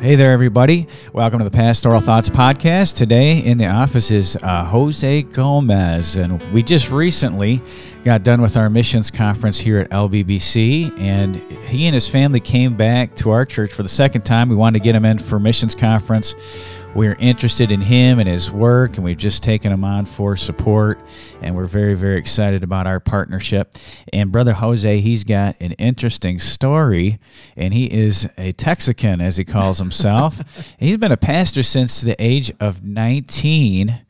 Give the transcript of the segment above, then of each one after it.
Hey there, everybody. Welcome to the Pastoral Thoughts Podcast. Today in the office is uh, Jose Gomez, and we just recently got done with our missions conference here at LBBC, and he and his family came back to our church for the second time. We wanted to get him in for missions conference. We're interested in him and his work, and we've just taken him on for support. And we're very, very excited about our partnership. And Brother Jose, he's got an interesting story, and he is a Texican, as he calls himself. he's been a pastor since the age of 19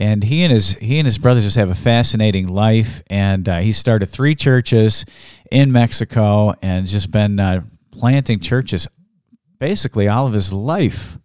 and he and his he and his brothers just have a fascinating life and uh, he started three churches in mexico and just been uh, planting churches basically all of his life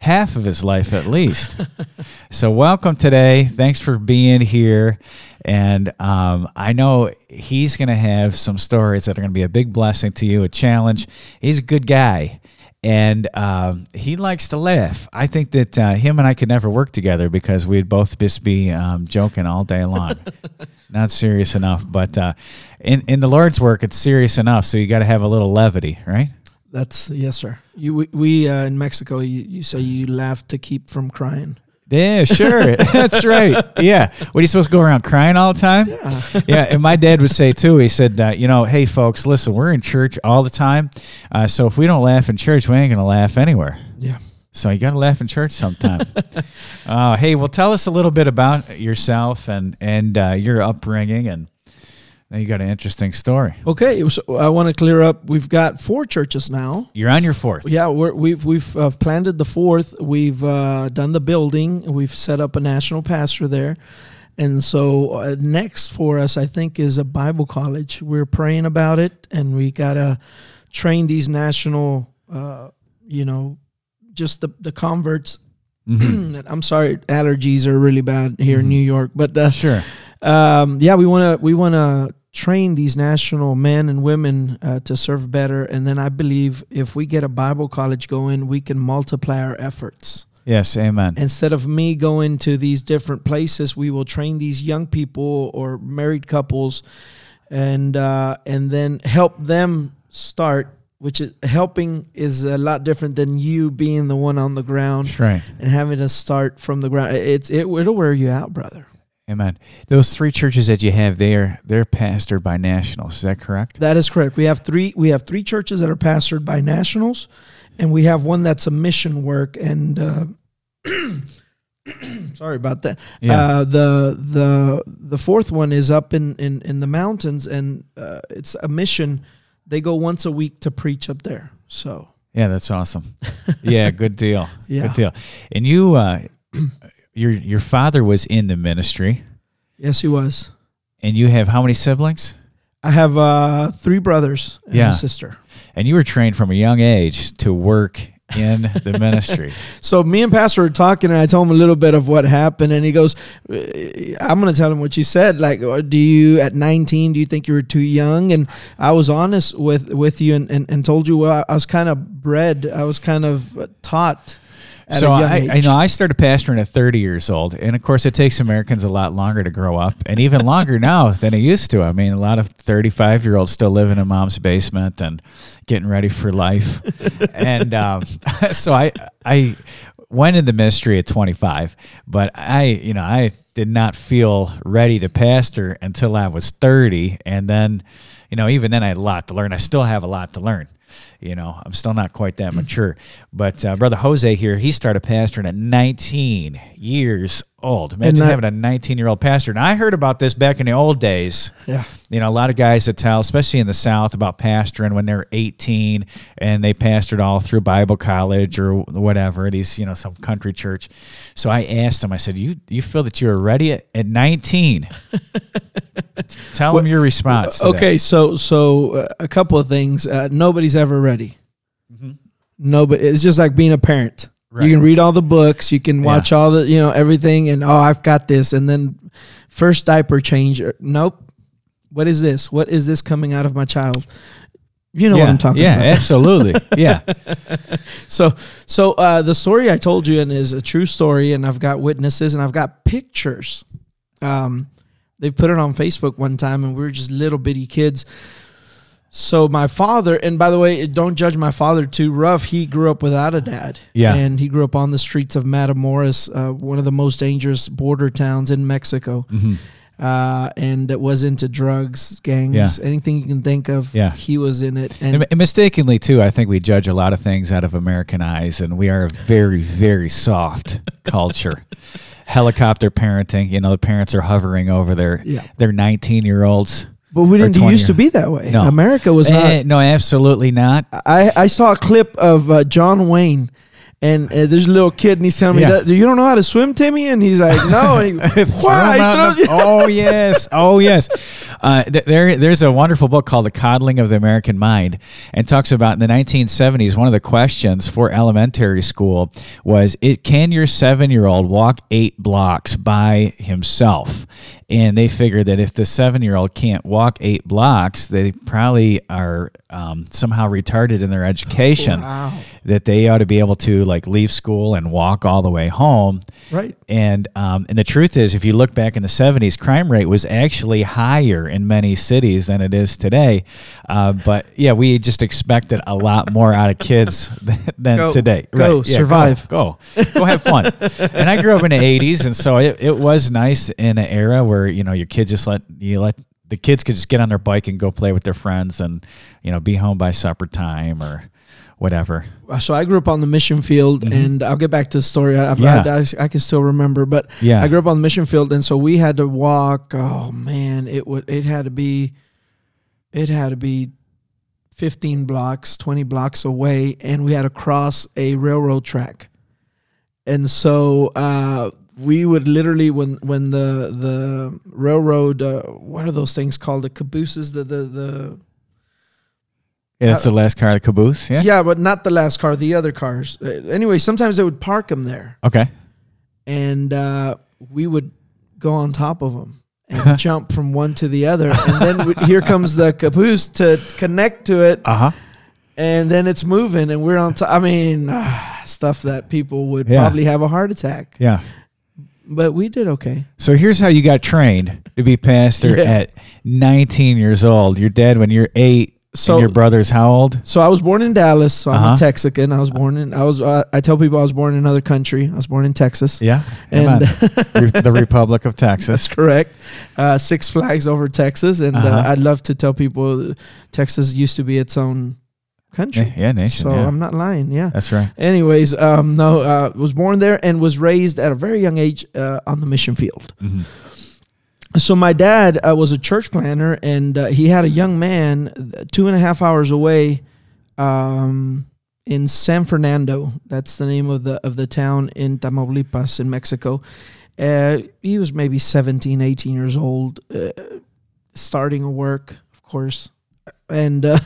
half of his life at least. so, welcome today. Thanks for being here. And um, I know he's going to have some stories that are going to be a big blessing to you, a challenge. He's a good guy. And um, he likes to laugh. I think that uh, him and I could never work together because we'd both just be um, joking all day long. Not serious enough, but uh, in in the Lord's work, it's serious enough. So you got to have a little levity, right? That's yes, sir. You we, we uh, in Mexico, you, you say you laugh to keep from crying. Yeah, sure. That's right. Yeah. What are you supposed to go around crying all the time? Yeah. yeah. And my dad would say too, he said, uh, you know, hey, folks, listen, we're in church all the time. Uh, so if we don't laugh in church, we ain't going to laugh anywhere. Yeah. So you got to laugh in church sometime. uh, hey, well, tell us a little bit about yourself and, and uh, your upbringing and now you got an interesting story. Okay, so I want to clear up. We've got four churches now. You're on your fourth. Yeah, we have we've, we've uh, planted the fourth. We've uh, done the building. We've set up a national pastor there, and so uh, next for us, I think, is a Bible college. We're praying about it, and we gotta train these national, uh, you know, just the the converts. Mm-hmm. I'm sorry, allergies are really bad here mm-hmm. in New York, but uh, sure um, yeah, we want to we want to train these national men and women uh, to serve better, and then I believe if we get a Bible college going, we can multiply our efforts. Yes, amen. Instead of me going to these different places, we will train these young people or married couples, and uh, and then help them start. Which is helping is a lot different than you being the one on the ground right. and having to start from the ground. It's it it'll wear you out, brother. Amen. Those three churches that you have there, they're pastored by nationals. Is that correct? That is correct. We have three. We have three churches that are pastored by nationals, and we have one that's a mission work. And uh, sorry about that. Yeah. Uh, the the the fourth one is up in in in the mountains, and uh, it's a mission. They go once a week to preach up there. So yeah, that's awesome. yeah, good deal. yeah, good deal. And you. Uh, your your father was in the ministry. Yes, he was. And you have how many siblings? I have uh, three brothers and yeah. a sister. And you were trained from a young age to work in the ministry. So me and Pastor were talking, and I told him a little bit of what happened, and he goes, "I'm going to tell him what you said. Like, uh, do you at 19? Do you think you were too young?" And I was honest with with you, and and, and told you well, I was kind of bred, I was kind of taught so I, I, know I started pastoring at 30 years old, and of course it takes Americans a lot longer to grow up, and even longer now than it used to. I mean, a lot of 35 year olds still living in mom's basement and getting ready for life, and um, so I I went into ministry at 25, but I you know I did not feel ready to pastor until I was 30, and then you know even then I had a lot to learn. I still have a lot to learn you know, I'm still not quite that mature. But uh, brother Jose here, he started pastoring at 19 years old. Imagine having a 19 year old pastor. And I heard about this back in the old days. Yeah. You know, a lot of guys that tell, especially in the South, about pastoring when they're 18 and they pastored all through Bible college or whatever, these, you know, some country church. So I asked him, I said, You you feel that you're ready at, at 19? tell well, him your response. okay, that. so so uh, a couple of things. Uh, nobody's ever ready. Mm-hmm. Nobody. It's just like being a parent Right. You can read all the books, you can watch yeah. all the, you know, everything, and oh, I've got this. And then first diaper change, er, nope. What is this? What is this coming out of my child? You know yeah, what I'm talking yeah, about. Yeah, absolutely. Yeah. so, so uh, the story I told you and is a true story, and I've got witnesses and I've got pictures. Um, they put it on Facebook one time, and we were just little bitty kids So my father, and by the way, don't judge my father too rough. He grew up without a dad. Yeah. And he grew up on the streets of Matamoros, uh, one of the most dangerous border towns in Mexico. hmm Uh, and it was into drugs, gangs, anything you can think of. Yeah. He was in it. And, And, mistakenly too, I think we judge a lot of things out of American eyes, and we are a very, very soft culture. Helicopter parenting, you know, the parents are hovering over their Yeah. their 19 year olds. but we didn't used to be that way. No. America was not. Eh, no, absolutely not. I, I saw a clip of uh, John Wayne, and uh, there's a little kid, and he's telling Yeah. me, that, "Do you don't know how to swim, Timmy?" And he's like, "No." And he, Throw Why? 'em out the- oh yes, oh yes. Uh, th- there, there's a wonderful book called "The Coddling of the American Mind," and talks about in the 1970s. One of the questions for elementary school was, it, "Can your seven-year-old walk eight blocks by himself?" And they figured that if the seven-year-old can't walk eight blocks, they probably are um, somehow retarded in their education. Wow. That they ought to be able to like leave school and walk all the way home. Right. And um, and the truth is, if you look back in the '70s, crime rate was actually higher in many cities than it is today. Uh, but yeah, we just expected a lot more out of kids than, than Go. today. Go. Yeah, Survive. Go, go. Go have fun. and I grew up in the '80s, and so it, it was nice in an era where you know your kids just let you let the kids could just get on their bike and go play with their friends, and you know be home by supper time or whatever. So I grew up on the mission field, and I'll get back to the story. I, I've, Mm-hmm. Yeah. I, I can still remember, but Yeah. I grew up on the mission field, and so we had to walk. Oh man, it would it had to be, it had to be, fifteen blocks, twenty blocks away, and we had to cross a railroad track, and so uh, we would literally when when the the railroad uh, what are those things called the cabooses the the the Yeah, that's the last car of the caboose. Yeah. yeah, but not the last car, the other cars. Uh, anyway, sometimes they would park them there, Okay. and uh, we would go on top of them and jump from one to the other, and then we, here comes the caboose to connect to it, Uh huh. and then it's moving, and we're on top. I mean, ah, stuff that people would Yeah. probably have a heart attack, Yeah. but we did okay. So here's how you got trained to be pastor Yeah. at 19 years old. Your dad when you're eight. So- and your brother's how old? So I was born in Dallas. So I'm Uh-huh. a Texican. I was born in. I was. Uh, I tell people I was born in another country. I was born in Texas. Yeah. And- the Republic of Texas. That's correct. Uh, Six Flags over Texas, and Uh-huh. uh, I'd love to tell people uh, Texas used to be its own country. Yeah, nation. so yeah. I'm not lying. Yeah. That's right. Anyways, um, no, uh, was born there and was raised at a very young age uh, on the mission field. Mhm. So my dad uh, was a church planner, and uh, he had a young man uh, two and a half hours away, um, in San Fernando. That's the name of the of the town in Tamaulipas in Mexico. Uh, he was maybe 17, 18 years old, uh, starting a work, of course, and.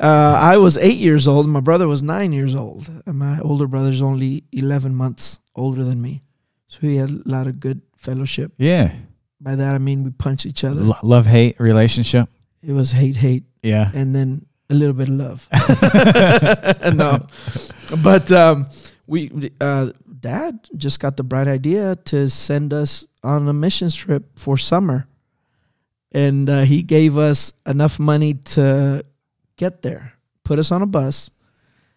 Uh, I was eight years old. My brother was nine years old. And my older brother's only eleven months older than me, so he had a lot of good fellowship. Yeah. By that I mean we punched each other. L- love hate relationship. It was hate, hate, Yeah. and then a little bit of love. no, but um, we uh, dad just got the bright idea to send us on a mission trip for summer, and uh, he gave us enough money to get there. Put us on a bus.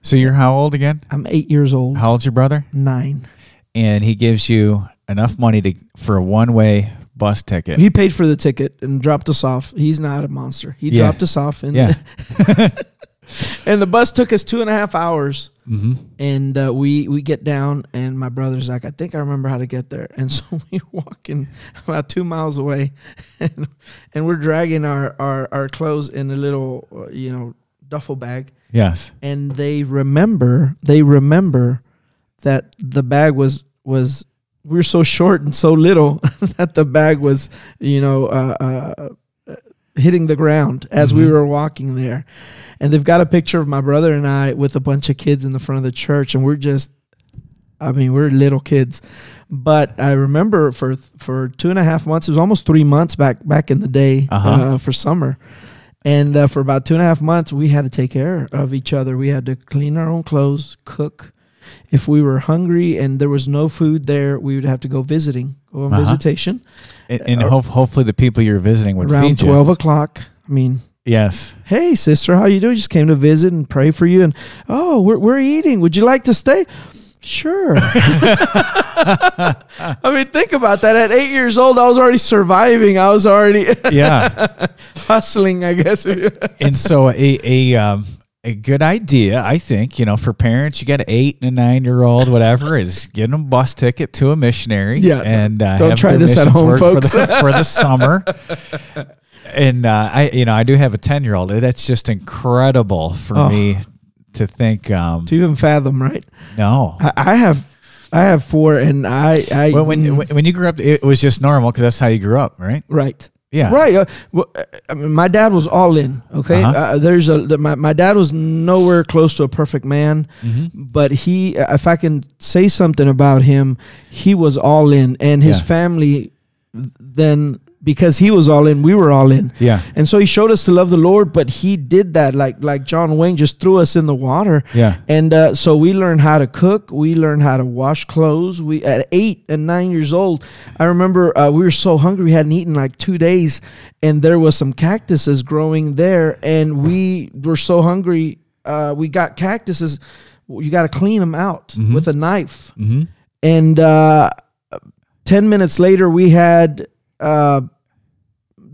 So you're how old again? I'm eight years old. How old's your brother? Nine. And he gives you enough money to for a one way bus ticket. He paid for the ticket and dropped us off. He's not a monster. He Yeah. dropped us off, and Yeah. and the bus took us two and a half hours. hmm And uh, we we get down, and my brother's like, I think I remember how to get there. And so we walking about two miles away, and, and we're dragging our, our, our clothes in a little, uh, you know, duffel bag. Yes. And they remember, they remember that the bag was was we were so short and so little that the bag was, you know, uh, uh, hitting the ground as we Mhm. were walking there. And they've got a picture of my brother and I with a bunch of kids in the front of the church, and we're just, I mean, we're little kids. But I remember for for two and a half months, it was almost three months back back in the day Uh-huh. uh, for summer. And uh, for about two and a half months, we had to take care of each other. We had to clean our own clothes, cook. If we were hungry and there was no food there, we would have to go visiting, go on Uh-huh. visitation And, and Uh, hope, hopefully the people you're visiting would around feed you. twelve o'clock. I mean, Yes. Hey, sister, how you doing? Just came to visit and pray for you. And oh, we're we're eating. Would you like to stay? Sure. I mean, think about that. At eight years old, I was already surviving. I was already Yeah. hustling, I guess. and so a a um, a good idea, I think, you know, for parents, you got an eight and a nine year old, whatever, is get them a bus ticket to a missionary. Yeah, and uh, don't have try this at home, folks. for the, for the summer. And uh, I, you know, I do have a ten year old. That's just incredible for Oh. me to think. Um, to even fathom, right? no, I, I have, I have four, and I, I when when when you grew up, it was just normal because that's how you grew up, right? right. Yeah, Right. Uh, well, uh, I mean, my dad was all in. Okay. Uh-huh. uh there's a the, my my dad was nowhere close to a perfect man, Mhm. but he, if I can say something about him, he was all in, and his Yeah. family, then because he was all in, we were all in. Yeah, And so he showed us to love the Lord, but he did that like like John Wayne just threw us in the water. yeah, And uh, so we learned how to cook. We learned how to wash clothes. We at eight and nine years old, I remember uh, we were so hungry we hadn't eaten like two days, and there was some cactuses growing there, and we were so hungry. Uh, we got cactuses. You got to clean them out with a knife. hmm And uh, ten minutes later, we had.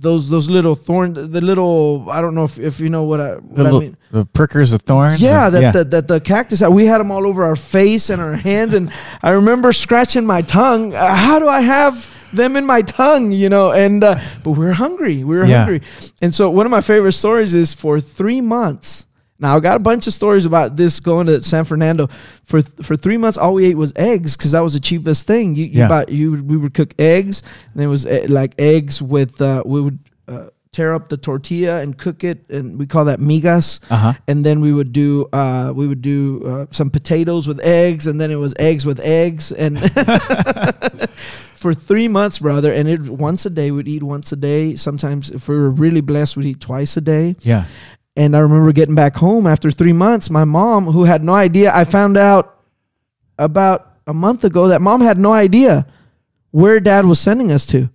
Those those little thorn the little I don't know if, if you know what I what the, I mean the prickers of thorns. yeah, and- that, that that the cactus. We had them all over our face and our hands, and I remember scratching my tongue. Uh, how do I have them in my tongue? You know, and uh, but we were hungry. We were Yeah. hungry, and so one of my favorite stories is for three months. Now I got a bunch of stories about this going to San Fernando. For for three months, all we ate was eggs because that was the cheapest thing. You you, Yeah. buy, you we would cook eggs, and it was uh, like eggs with uh, we would. Uh, tear up the tortilla and cook it and we call that migas Uh-huh. and then we would do uh, we would do uh, some potatoes with eggs, and then it was eggs with eggs, and for three months, brother. And it once a day we'd eat once a day. Sometimes, if we were really blessed, we'd eat twice a day. Yeah. And I remember getting back home after three months. My mom, who had no idea, I found out about a month ago that mom had no idea where dad was sending us to.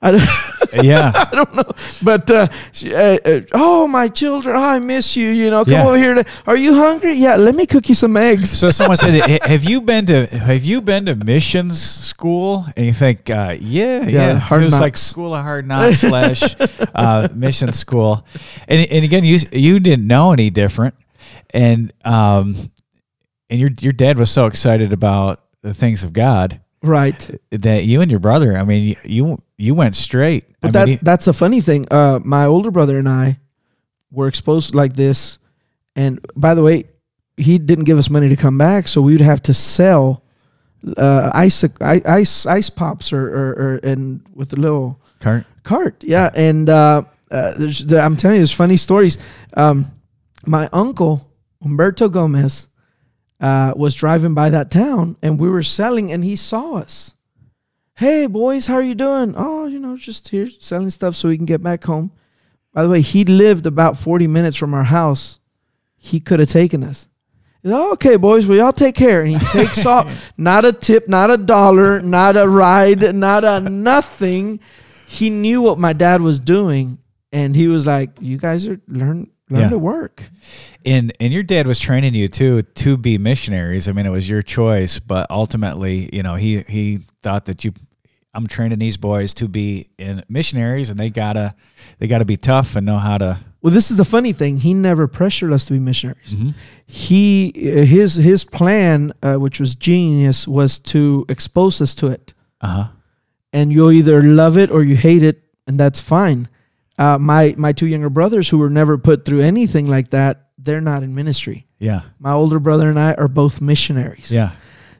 I Yeah. I don't know, but uh, she, uh, uh, oh my children, oh, I miss you. You know, come Yeah. over here. To, are you hungry? Yeah, let me cook you some eggs. So someone said, "Ha- "Have you been to Have you been to missions school?" And you think, uh, "Yeah, yeah." Hard it was like Knocks. school of hard knocks slash uh, mission school. And and again, you you didn't know any different, and um, and your your dad was so excited about the things of God Right, that you and your brother. I mean, you you went straight. but I that mean, that's a funny thing. Uh, my older brother and I were exposed like this, and by the way, he didn't give us money to come back, so we would have to sell uh, ice ice ice pops or, or, or and with a little Kurt, cart. Yeah, and uh, uh, there's, there, I'm telling you, there's funny stories. Um, my uncle Humberto Gomez uh, was driving by that town, and we were selling, and he saw us. Hey boys, how are you doing? Oh, you know, just here selling stuff so we can get back home. By the way, he lived about 40 minutes from our house. He could have taken us. He's, "Oh, okay, boys, well, y'all take care. And he takes off. Not a tip, not a dollar, not a ride, not a nothing. He knew what my dad was doing, and he was like, "You guys are learn learn Yeah. to work." and and your dad was training you too to be missionaries. I mean, it was your choice, but ultimately, you know, he he thought that you. I'm training these boys to be in missionaries, and they gotta they gotta be tough and know how to. Well, this is the funny thing. He never pressured us to be missionaries. Mm-hmm. He his his plan, uh, which was genius, was to expose us to it. Uh huh. and you'll either love it or you hate it, and that's fine. Uh, my my two younger brothers, who were never put through anything like that, they're not in ministry. Yeah. My older brother and I are both missionaries. Yeah.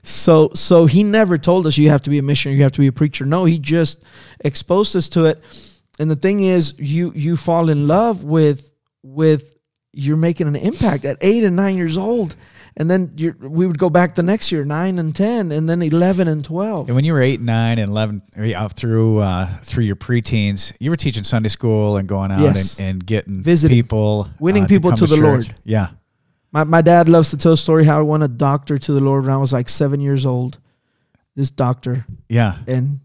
So so he never told us you have to be a missionary, you have to be a preacher. No, he just exposed us to it. And the thing is, you you fall in love with with you're making an impact at eight and nine years old, and then you're, we would go back the next year, nine and ten, and then eleven and twelve. And when you were eight, nine, and eleven, out through uh, through your preteens, you were teaching Sunday school and going out Yes. and, and getting Visiting. people, Winning uh, people come to the church. Lord. Yeah. My, my dad loves to tell a story how I won a doctor to the Lord when I was like seven years old. This doctor, Yeah. and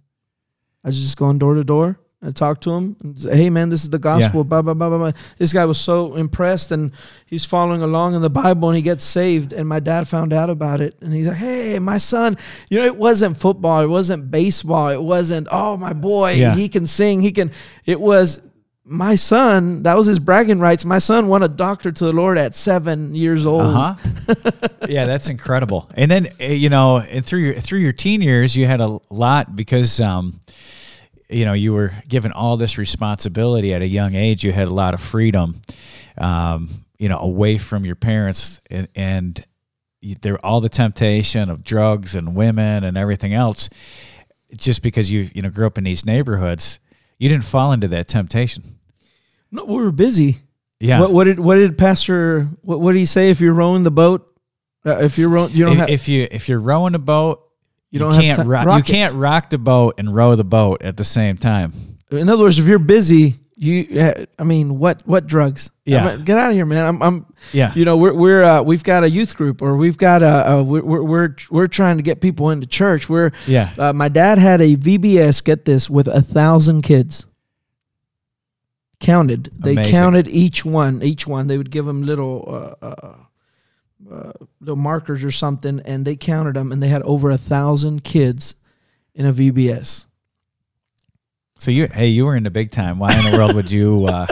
I was just going door to door, and talk to him. And say, hey, man, this is the gospel. Yeah. Blah blah blah blah blah. This guy was so impressed, and he's following along in the Bible, and he gets saved. And my dad found out about it, and he's like, hey, my son. You know, it wasn't football, it wasn't baseball, it wasn't. Oh, my boy, Yeah. he can sing, he can. It was. My son, that was his bragging rights. My son won a doctor to the Lord at seven years old. Uh huh. yeah, that's incredible. And then uh, you know, and through your through your teen years, you had a lot because um, you know you were given all this responsibility at a young age. You had a lot of freedom, um, you know, away from your parents, and, and there all the temptation of drugs and women and everything else. Just because you you know grew up in these neighborhoods, you didn't fall into that temptation. No, we were busy. Yeah. What, what did what did Pastor what, what did he say? If you're rowing the boat, uh, if you're rowing, you don't if, have if you if you're rowing a boat, you you, don't have can't rock, rockets. you can't rock the boat and row the boat at the same time. In other words, if you're busy, you uh, I mean, what what drugs? Yeah. Get out of here, man. I'm I'm Yeah, you know we're we're uh, we've got a youth group or we've got a, a we're, we're we're we're trying to get people into church. We're yeah. uh, my dad had a VBS. Get this with a thousand kids. Counted. They Amazing. counted each one. Each one. They would give them little uh, uh, uh, little markers or something, and they counted them, and they had over a thousand kids in a VBS. So you, hey, you were in the big time. Why in the world would you? Uh,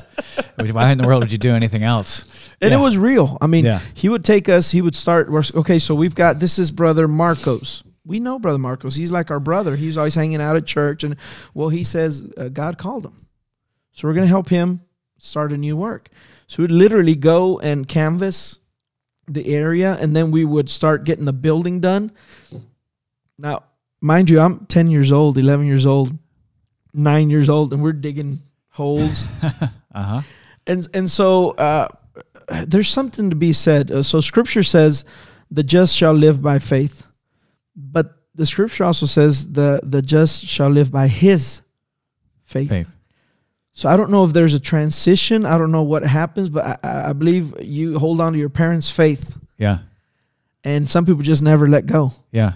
why in the world would you do anything else? And Yeah. it was real. I mean, Yeah. he would take us. He would start. Okay, so we've got this is brother Marcos. We know brother Marcos. He's like our brother. He's always hanging out at church, and well, he says uh, God called him, so we're gonna help him start a new work. So we'd literally go and canvas the area, and then we would start getting the building done. Now, mind you, I'm 10 years old, 11 years old, nine years old, and we're digging holes Uh huh. and and so uh, there's something to be said. Uh, so Scripture says, "The just shall live by faith," but the Scripture also says, "the the just shall live by his faith." Faith. So I don't know if there's a transition. I don't know what happens, but I- I, believe you hold on to your parents' faith, Yeah. and some people just never let go. Yeah.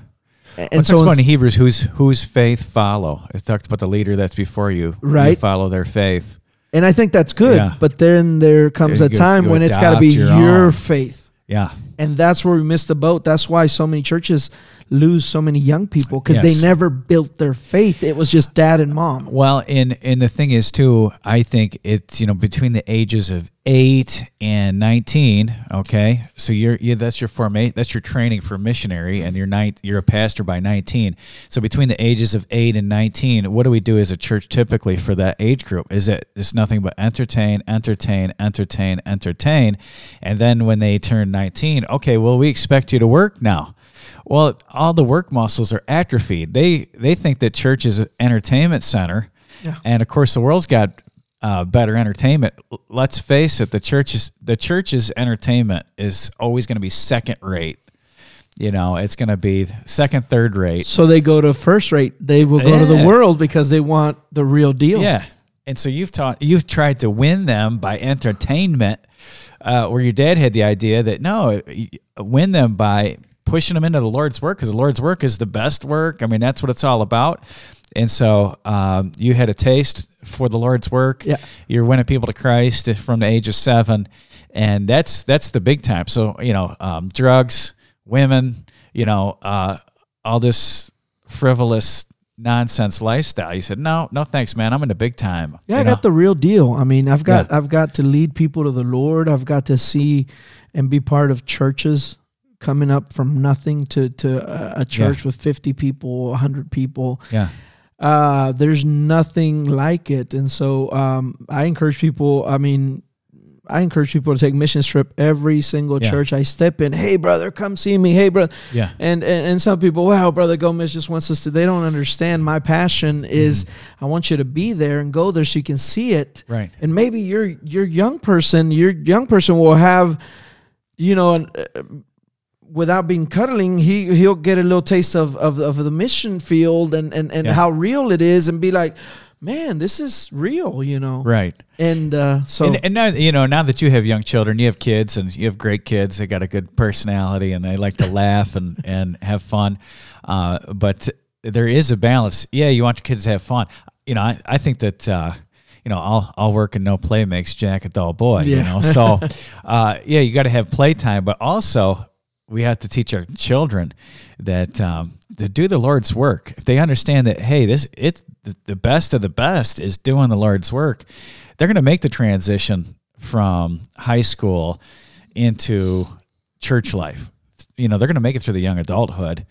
And And so so it's- in Hebrews, whose whose faith follow? It talks about the leader that's before you. You Right. follow their faith. and I think that's good. Yeah. But then there comes You a go- time you when it's got to be your your faith. Yeah. and that's where we missed the boat. That's why so many churches lose so many young people because Yes. they never built their faith. It was just dad and mom. Well, and and the thing is too, I think it's you know between the ages of eight and nineteen. Okay, so you're yeah, that's your formation, eh, that's your training for missionary, and you're nine, you're a pastor by nineteen. So between the ages of eight and nineteen, what do we do as a church typically for that age group? Is it it's nothing but entertain, entertain, entertain, entertain, and then when they turn nineteen, okay, well we expect you to work now. Well, all the work muscles are atrophied. They they think that church is an entertainment center, Yeah. and of course the world's got uh, better entertainment. Let's face it, the church's the church's entertainment is always going to be second rate. You know, it's going to be second, third rate. So they go to first rate. They will go to the world because they want the real deal. Yeah, and so you've taught you've tried to win them by entertainment, uh, where your dad had the idea that no, win them by pushing them into the Lord's work because the Lord's work is the best work. I mean, that's what it's all about. And so um, you had a taste for the Lord's work. Yeah. You're winning people to Christ from the age of seven, and that's that's the big time. So you know, um, drugs, women, you know, uh, all this frivolous nonsense lifestyle. You said, no, no, thanks, man. I'm in the big time. Yeah, I You know? got the real deal. I mean, I've got Yeah. I've got to lead people to the Lord. I've got to see and be part of churches coming up from nothing to to a, church with 50 people, 100 people. yeah, uh, there's nothing like it. And so um, I encourage people, I mean, I encourage people to take mission trip every single Yeah. church I step in. Hey, brother, come see me. Hey, brother. yeah, And, and and some people, wow, brother Gomez just wants us to. They don't understand. My passion is I want you to be there and go there so you can see it. right. And maybe your your young person, your young person will have, you know, an, uh, without being cuddling, he he'll get a little taste of of, of the mission field and and and Yeah. how real it is, and be like, man, this is real, you know. Right. And uh, so and, and now you know now that you have young children, you have kids, and you have great kids. They got a good personality, and they like to laugh and and have fun. Uh, but there is a balance. Yeah, you want your kids to have fun. you know, I, I think that, uh, you know, all, all work and no play makes Jack a dull boy, you know? So, uh, yeah, you got to have playtime, but also we have to teach our children that, um, to do the Lord's work. If they understand that, hey, this, it's the, best of the best is doing the Lord's work, they're going to make the transition from high school into church life. You know, they're going to make it through the young adulthood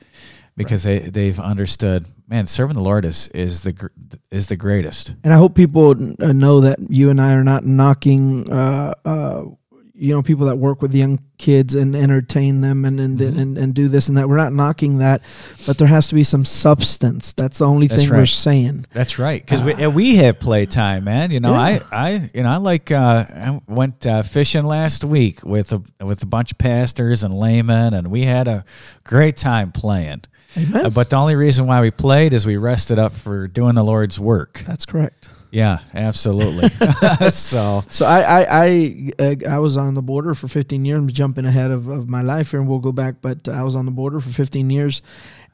because they they've understood, man, serving the Lord is is the is the greatest. And I hope people uh, know that you and I are not knocking, uh, uh, you know, people that work with young kids and entertain them and and, Mm-hmm. and and do this and that. We're not knocking that, but there has to be some substance. That's the only That's thing we're saying. That's right, because we, we have playtime, man. You know, Yeah. I I you know I like uh, I went uh, fishing last week with a with a bunch of pastors and laymen, and we had a great time playing. Amen. Uh, but the only reason why we played is we rested up for doing the Lord's work. That's correct. Yeah, absolutely. so So I I I, uh, I was on the border for 15 years. I'm jumping ahead of, of my life here, and we'll go back. But I was on the border for 15 years,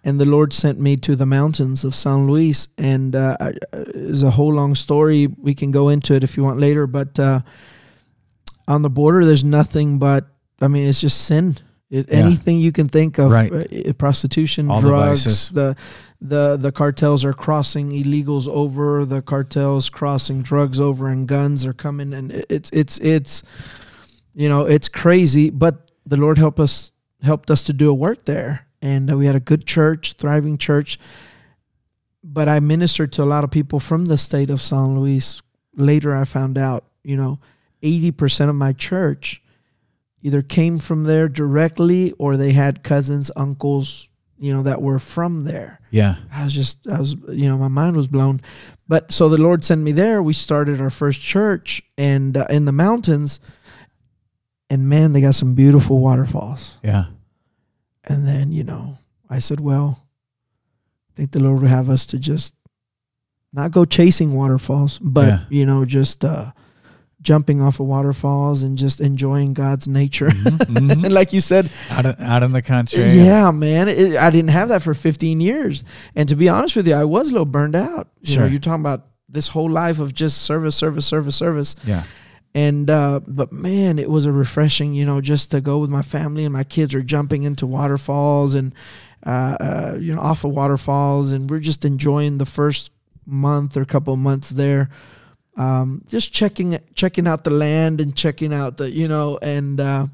and the Lord sent me to the mountains of San Luis. And uh, uh, it's a whole long story. We can go into it if you want later. But uh, on the border, there's nothing but I mean, it's just sin. It, Yeah. Anything you can think of, Right. uh, prostitution, All drugs, the the the cartels are crossing illegals over the cartels crossing drugs over and guns are coming and it's it's it's you know it's crazy but the lord helped us helped us to do a work there and uh, we had a good church thriving church but i ministered to a lot of people from the state of san luis later i found out you know 80% of my church either came from there directly or they had cousins uncles you know that were from there yeah, I was just, I was, you know, my mind was blown. But so the Lord sent me there. We started our first church and uh, in the mountains. And man, they got some beautiful waterfalls. yeah, And then, you know, I said, well, I think the Lord would have us to just not go chasing waterfalls, but, Yeah. you know, just uh, jumping off of waterfalls and just enjoying God's nature. Mhm. and like you said, out in, out in the country. yeah, man. It, I didn't have that for 15 years. And to be honest with you, I was a little burned out. You Sure. know, you're talking about this whole life of just service, service, service, service. yeah, And, uh, but man, it was a refreshing, you know, just to go with my family and my kids are jumping into waterfalls and, uh, uh, you know, off of waterfalls. And we're just enjoying the first month or couple of months there. Um, just checking, checking out the land and checking out the, you know, and, uh,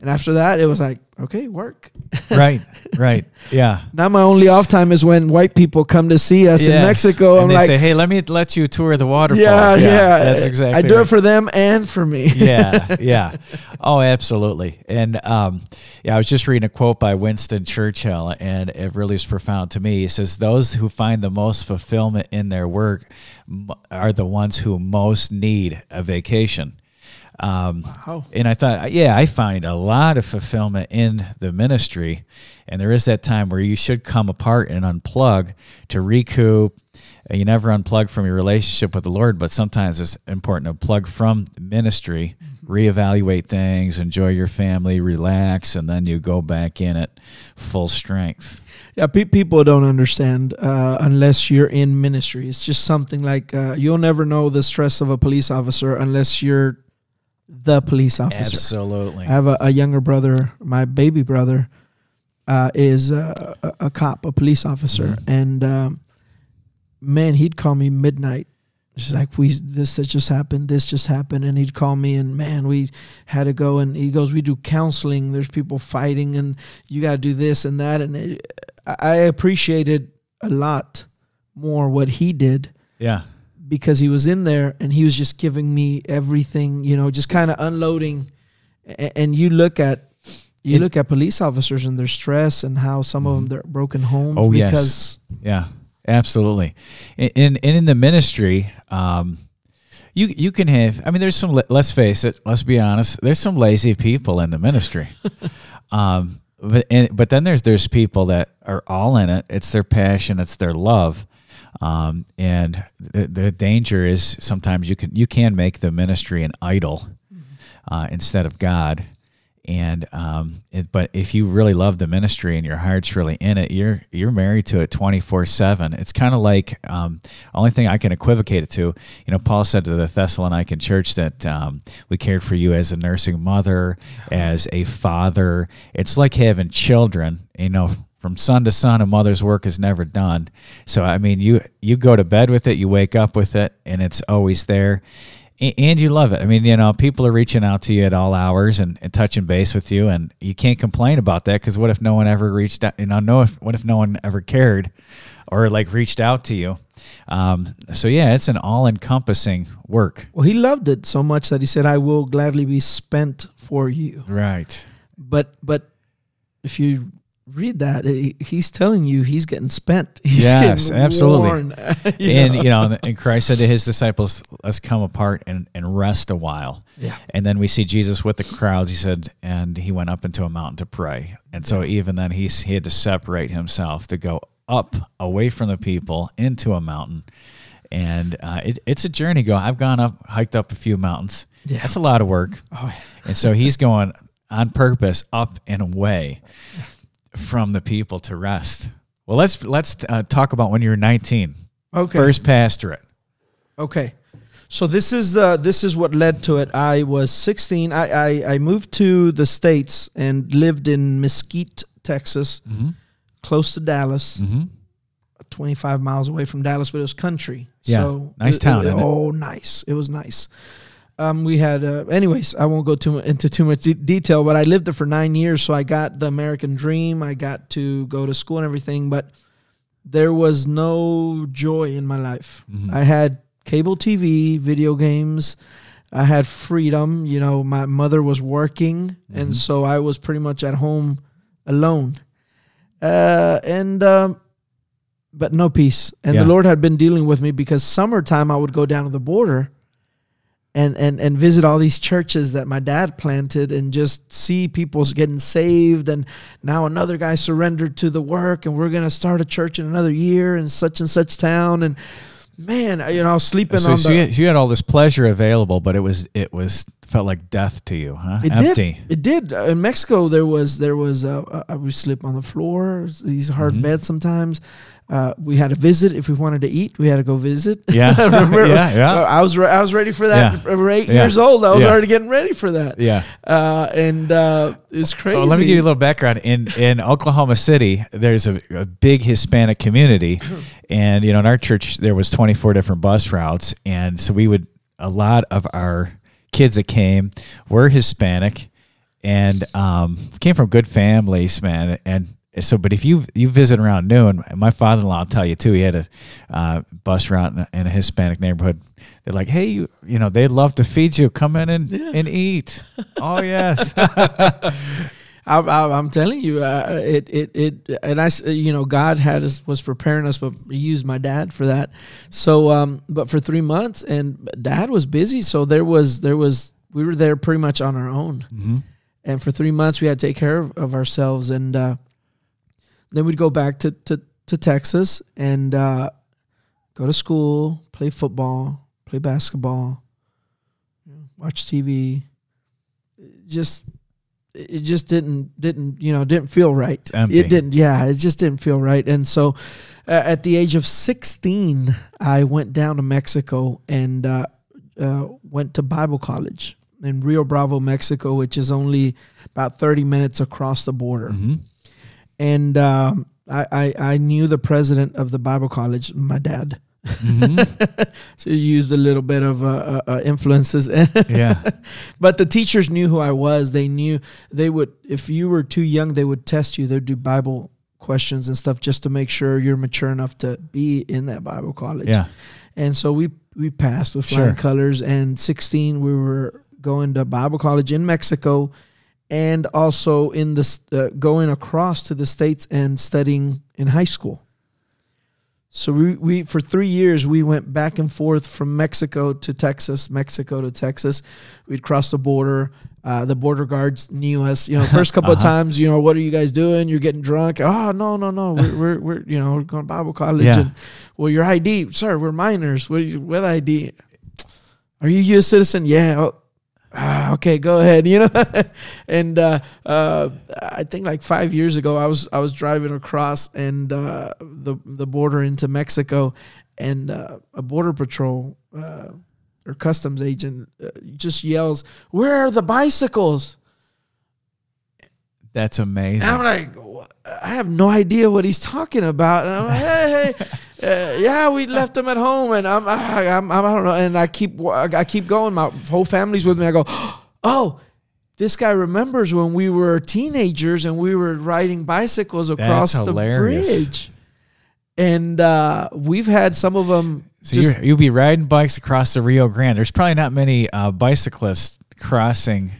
and after that, it was like, okay, work. right, right, yeah. Now my only off time is when white people come to see us in Yes. Mexico. and I'm they like, say, "Hey, let me let you tour the waterfalls." yeah, yeah, that's exactly. I do right. it for them and for me. yeah, yeah. Oh, absolutely. And um, yeah, I was just reading a quote by Winston Churchill, and it really is profound to me. He says, "Those who find the most fulfillment in their work are the ones who most need a vacation." Um, Wow. and I thought, yeah, I find a lot of fulfillment in the ministry. And there is that time where you should come apart and unplug to recoup. You never unplug from your relationship with the Lord, but sometimes it's important to plug from ministry, reevaluate things, enjoy your family, relax, and then you go back in at full strength. Yeah, pe- people don't understand uh, unless you're in ministry. It's just something like uh, you'll never know the stress of a police officer unless you're the police officer. Absolutely. I have a, a younger brother, my baby brother, uh, is a, a, a cop, a police officer, Mhm. and um, man, he'd call me midnight. She's like, "We this has just happened. This just happened," and he'd call me, and man, we had to go. And he goes, "We do counseling. There's people fighting, and you got to do this and that." And it, I appreciated a lot more what he did Yeah. Because he was in there and he was just giving me everything, you know, just kind of unloading. A- And you look at you It- look at police officers and their stress and how some of them they're broken homes Oh, yes. because Yeah, absolutely. In in, in the ministry, um, you you can have. I mean, there's some. Let's face it. Let's be honest. There's some lazy people in the ministry. um, but and, but then there's there's people that are all in it. It's their passion. It's their love. Um, and the, the danger is sometimes you can you can make the ministry an idol uh, instead of God. And um, it, but if you really love the ministry and your heart's really in it, you're you're married to it twenty four seven. It's kind of like um, only thing I can equivocate it to. You know, Paul said to the Thessalonican church that um, we cared for you as a nursing mother, as a father. It's like having children. You know, from son to son a mother's work is never done. So i mean you you go to bed with it you wake up with it and it's always there. And you love it. I mean you know people are reaching out to you at all hours and, and touching base with you and you can't complain about that because what if no one ever reached out you know no if, what if no one ever cared or like reached out to you? Um, so yeah it's an all-encompassing work. Well he loved it so much that he said i will gladly be spent for you. Right. But but if you read that he's telling you he's getting spent. He's yes absolutely. you and know? you know and christ said to his disciples let's come apart and, and rest a while. Yeah. And then we see jesus with the crowds he said and he went up into a mountain to pray. And so even then he's, he had to separate himself to go up away from the people into a mountain. And uh, it, it's a journey go i've gone up hiked up a few mountains. Yeah. that's a lot of work. Oh, yeah. and so he's going on purpose up and away from the people to rest. Well, let's let's uh, talk about when you were 19. Okay. First pastorate. Okay. So this is uh, this is what led to it. I was 16. I, I, I moved to the states and lived in Mesquite, Texas, mm-hmm. close to Dallas, mm-hmm. 25 miles away from Dallas, but it was country. Yeah, so nice it, town. It, oh, nice! It was nice. Um, we had, uh, anyways, I won't go too into too much de- detail, but I lived there for nine years, so I got the American dream. I got to go to school and everything, but there was no joy in my life. Mm-hmm. I had cable TV, video games. I had freedom. You know, my mother was working, mm-hmm. and so I was pretty much at home alone. Uh, and um, but no peace. And yeah. the Lord had been dealing with me because summertime I would go down to the border and and and visit all these churches that my dad planted and just see people getting saved. And now another guy surrendered to the work and we're going to start a church in another year in such and such town. And man you know I was sleeping so, on so the you, had, you had all this pleasure available but it was it was felt like death to you huh? It empty. Did. it did. In mexico there was there was uh, uh, we sleep on the floor these hard mm-hmm. beds sometimes uh, we had to visit if we wanted to eat. We had to go visit. Yeah, Remember, yeah, yeah. I was re- I was ready for that. Yeah. We eight yeah. years old. I was yeah. already getting ready for that. Yeah, uh, and uh, it's crazy. Well, let me give you a little background. In in Oklahoma City, there's a, a big Hispanic community, and you know, in our church there was 24 different bus routes, and so we would a lot of our kids that came were Hispanic and um, came from good families, man. And so but if you you visit around noon my father-in-law will tell you too he had a uh, bus route in a, in a, hispanic neighborhood they're like hey you, you know they'd love to feed you come in and, yeah. and eat oh yes I, am telling you, uh, it, it, it, and I, you know, God had us, was preparing us, but He used my dad for that. So, um, but for three months, and Dad was busy, so there was, there was, we were there pretty much on our own, mm-hmm. and for three months we had to take care of, of ourselves, and uh, then we'd go back to, to, to Texas and uh, go to school, play football, play basketball, watch TV. It just it just didn't didn't you know didn't feel right. It didn't. Yeah, it just didn't feel right. And so, uh, at the age of sixteen, I went down to Mexico and uh, uh, went to Bible college in Rio Bravo, Mexico, which is only about thirty minutes across the border. Mm-hmm and um, I, I, I knew the president of the Bible college, my dad. Mm-hmm. so you used a little bit of uh, uh, uh influences. yeah. But the teachers knew who I was. They knew they would, if you were too young, they would test you. They'd do Bible questions and stuff just to make sure you're mature enough to be in that Bible college. Yeah. And so we we passed with flying sure. colors. And 16, we were going to Bible college in Mexico and also in the uh, going across to the states and studying in high school. So we, we for three years we went back and forth from Mexico to Texas, Mexico to Texas. We'd cross the border. Uh, the border guards knew us. You know, first couple uh-huh. of times, you know, what are you guys doing? You're getting drunk. Oh no, no, no. We're we're, we're you know we're going to Bible college. Yeah. And, well, your ID, sir. We're minors. What what ID? Are you a U.S. citizen? Yeah. Oh, ah, okay, go ahead, you know. and uh, uh, I think like five years ago, I was I was driving across and uh, the the border into Mexico, and uh, a border patrol uh, or customs agent uh, just yells, "Where are the bicycles?" That's amazing. And I'm like, I have no idea what he's talking about. And I'm like, hey, hey, uh, yeah, we left them at home, and I'm, I, I'm, I'm, I don't know. And I keep I keep going. My whole family's with me. I go, oh, this guy remembers when we were teenagers and we were riding bicycles across the hilarious. bridge. And uh, we've had some of them. so you're, you'll be riding bikes across the Rio Grande. There's probably not many uh, bicyclists crossing.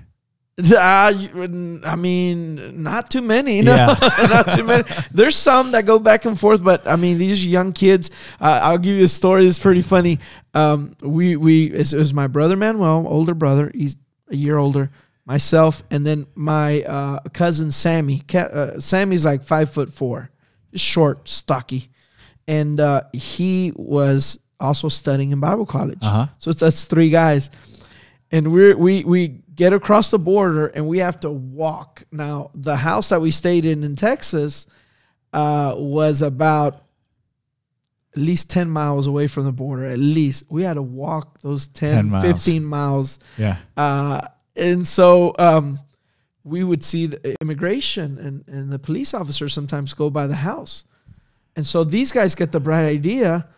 Uh, you- I mean, not too many. No, Yeah. not too many. There's some that go back and forth, but I mean, these young kids. Uh, I'll give you a story. that's pretty funny. Um, we we it was my brother Manuel, older brother. He's a year older. Myself, and then my uh, cousin Sammy. Uh, Sammy's like five foot four, short, stocky, and uh, he was also studying in Bible college. Uh-huh. So it's, that's three guys and we're we we get across the border and we have to walk now the house that we stayed in in texas uh, was about at least 10 miles away from the border at least we had to walk those 10, 10 miles. 15 miles Yeah. uh, and so um, we would see the immigration and, and the police officers sometimes go by the house. And so these guys get the bright idea.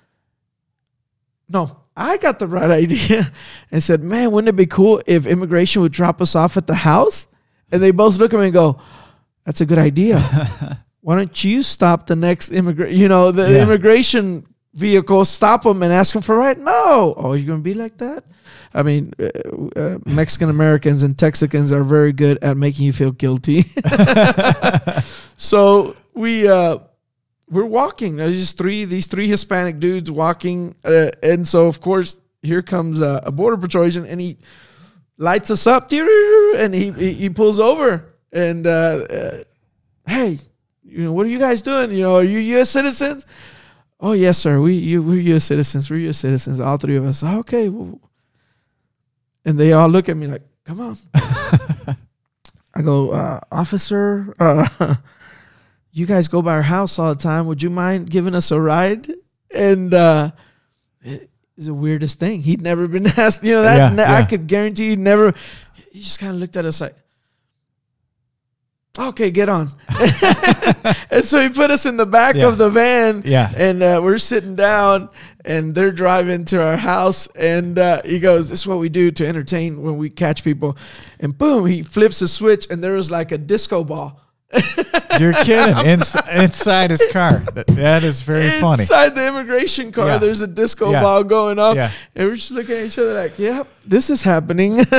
No, I got the right idea and said, man, wouldn't it be cool if immigration would drop us off at the house? And they both look at me and go, that's a good idea. Why don't you stop the next immigrant, you know, the Yeah. immigration vehicle, stop them and ask them for a ride? No. Oh, you're going to be like that? I mean, uh, uh, Mexican Americans and Texicans are very good at making you feel guilty. so we uh, we're walking. There's just three these three Hispanic dudes walking, uh, and so of course here comes a, a border patrol agent, and he lights us up, and he he, pulls over, and uh, uh, hey, you know what are you guys doing? You know, are you U.S. citizens? Oh yes, sir. We you we're U.S. citizens. We're U.S. citizens. All three of us. Okay. And they all look at me like, "Come on." I go, uh, officer. You guys go by our house all the time. Would you mind giving us a ride? And uh, it is the weirdest thing. He'd never been asked. You know that Yeah, ne- I could guarantee he never. He just kind of looked at us like, "Okay, get on." and so he put us in the back Yeah. of the van. Yeah. And uh, we're sitting down, and they're driving to our house. And uh, he goes, "This is what we do to entertain when we catch people." And boom, he flips a switch, and there was like a disco ball. You're kidding. Ins- inside his car. That, that is very funny. Inside the immigration car, Yeah. there's a disco Yeah. ball going off. Yeah. And we're just looking at each other like, yep, this is happening.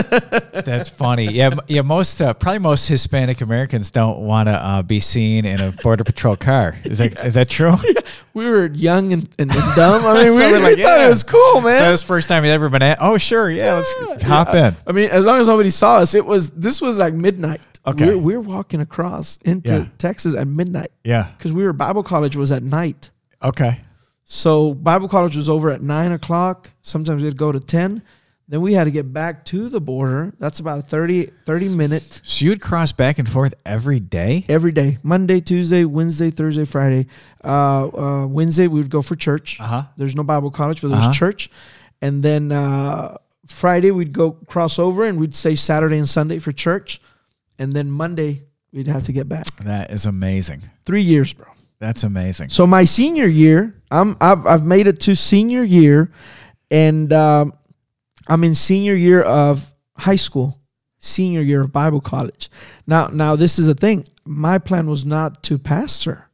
That's funny. Yeah, yeah. Most uh, probably most Hispanic Americans don't want to uh, be seen in a border patrol car. Is that is that true? we were young and, and, dumb. I mean, So we, we're we like, thought yeah. it was cool, man. So that's the first time you'd ever been at. Oh, sure. Yeah, let's hop in. I mean, as long as nobody saw us, it was this was like midnight. Okay. We're, we're walking across into Yeah. Texas at midnight Yeah. because we were Bible college was at night. Okay. So Bible college was over at nine o'clock. Sometimes we'd go to ten. Then we had to get back to the border. That's about a 30, 30 minute So you'd cross back and forth every day. every day. Monday, Tuesday, Wednesday, Thursday, Friday. Uh, uh, Wednesday we would go for church. Uh huh. There's no Bible college, but there's Uh-huh. church. And then uh, Friday we'd go cross over and we'd stay Saturday and Sunday for church. And then Monday we'd have to get back. That is amazing. Three years, bro. That's amazing. So my senior year, I'm I've I've made it to senior year, and um, I'm in senior year of high school, senior year of Bible college. Now now this is a thing. My plan was not to pastor.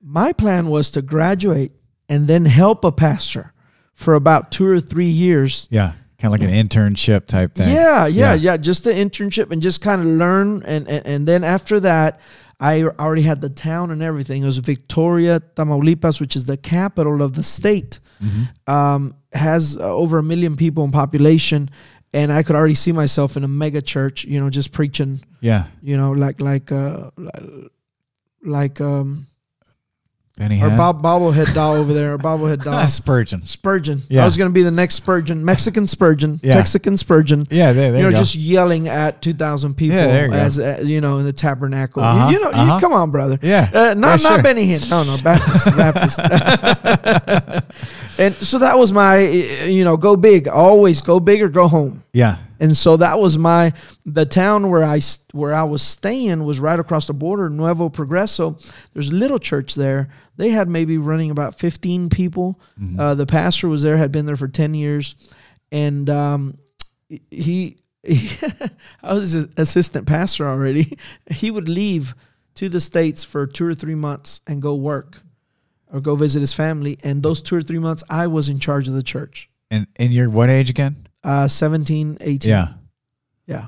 My plan was to graduate and then help a pastor for about two or three years Yeah. Kind of like an internship type thing. yeah, Yeah. yeah, yeah, Just the internship and just kind of learn, and, and and then after that, I already had the town and everything. It was Victoria, Tamaulipas, which is the capital of the state. Um, has uh, over a million people in population, and I could already see myself in a mega church. You know, just preaching. Yeah. You know, like like uh, like um, Benny Hinn? bob- bobblehead doll over there. Our bobblehead doll. Spurgeon. Spurgeon. Yeah. I was going to be the next Spurgeon, Mexican Spurgeon, Yeah. Mexican Spurgeon. Yeah, there, there you know, go. just yelling at two thousand people Yeah, you as uh, you know in the tabernacle. You- Uh-huh, You, know, uh-huh. you, come on, brother. yeah. Uh, not Yeah, not. Benny Hinn. No, no, Baptist, Baptist. and so that was my, you know, go big. Always go big or go home. yeah. And so that was my the town where I where I was staying was right across the border, Nuevo Progreso. There's a little church there. They had maybe running about 15 people. Mm-hmm. Uh, the pastor was there, had been there for 10 years, and um, he, he I was his assistant pastor already. He would leave to the states for two or three months and go work or go visit his family. And those two or three months, I was in charge of the church. And and you're what age again? Uh, 17, 18. Yeah. Yeah.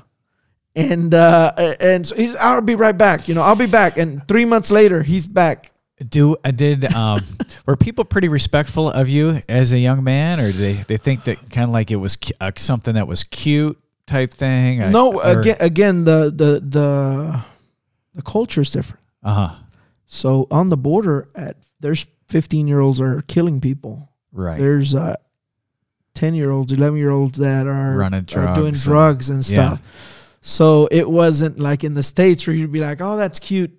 And uh and so he's I'll be right back. You know, I'll be back. And three months later, he's back. Do I did um were people pretty respectful of you as a young man, or they they think that kind of like it was uh, something that was cute type thing? No, again again the the the the culture is different. Uh huh. So on the border at there's 15 year olds are killing people. Right. There's uh 10 year olds, 11 year olds that are, Running are doing drugs and- drugs and Yeah. stuff. So it wasn't like in the states where you'd be like, "Oh, that's cute."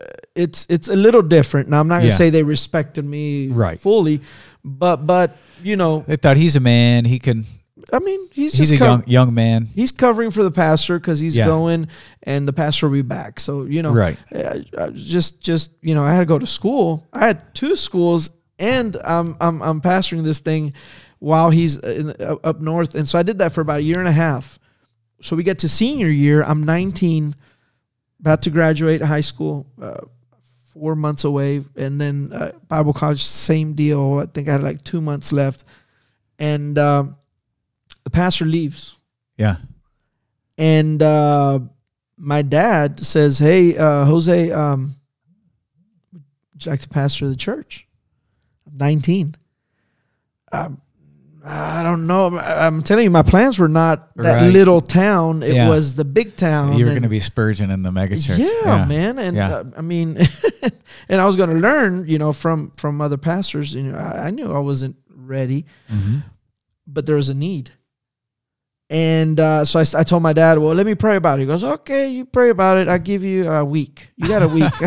Uh, It's it's a little different. Now I'm not gonna Yeah. say they respected me Right. fully, but but you know, They thought he's a man. He can. I mean, he's He's just a young young man. he's covering for the pastor because he's Yeah. going, and the pastor will be back. So you know, Right. I, I just just you know, I had to go to school. I had two schools, and I'm I'm I'm pastoring this thing while he's in, up up north, and so I did that for about a year and a half. So we get to senior year. I'm 19, about to graduate high school. Uh, four months away, and then uh, Bible college, same deal. I think I had like two months left, and um, the pastor leaves Yeah. and uh, my dad says, "Hey, uh, Jose, um, would you like to pastor the church?" I'm 19. Um, I don't know. I'm, telling you, my plans were not that Right. little town. It Yeah. was the big town. you were going to be Spurgeon in the megachurch. yeah, man. And Yeah. uh, I mean, and I was going to learn, you know, from from other pastors. You know, I, I knew I wasn't ready hmm but there was a need. And uh, so I told my dad, well, let me pray about it. He goes, okay, you pray about it. I'll give you a week. You got a week.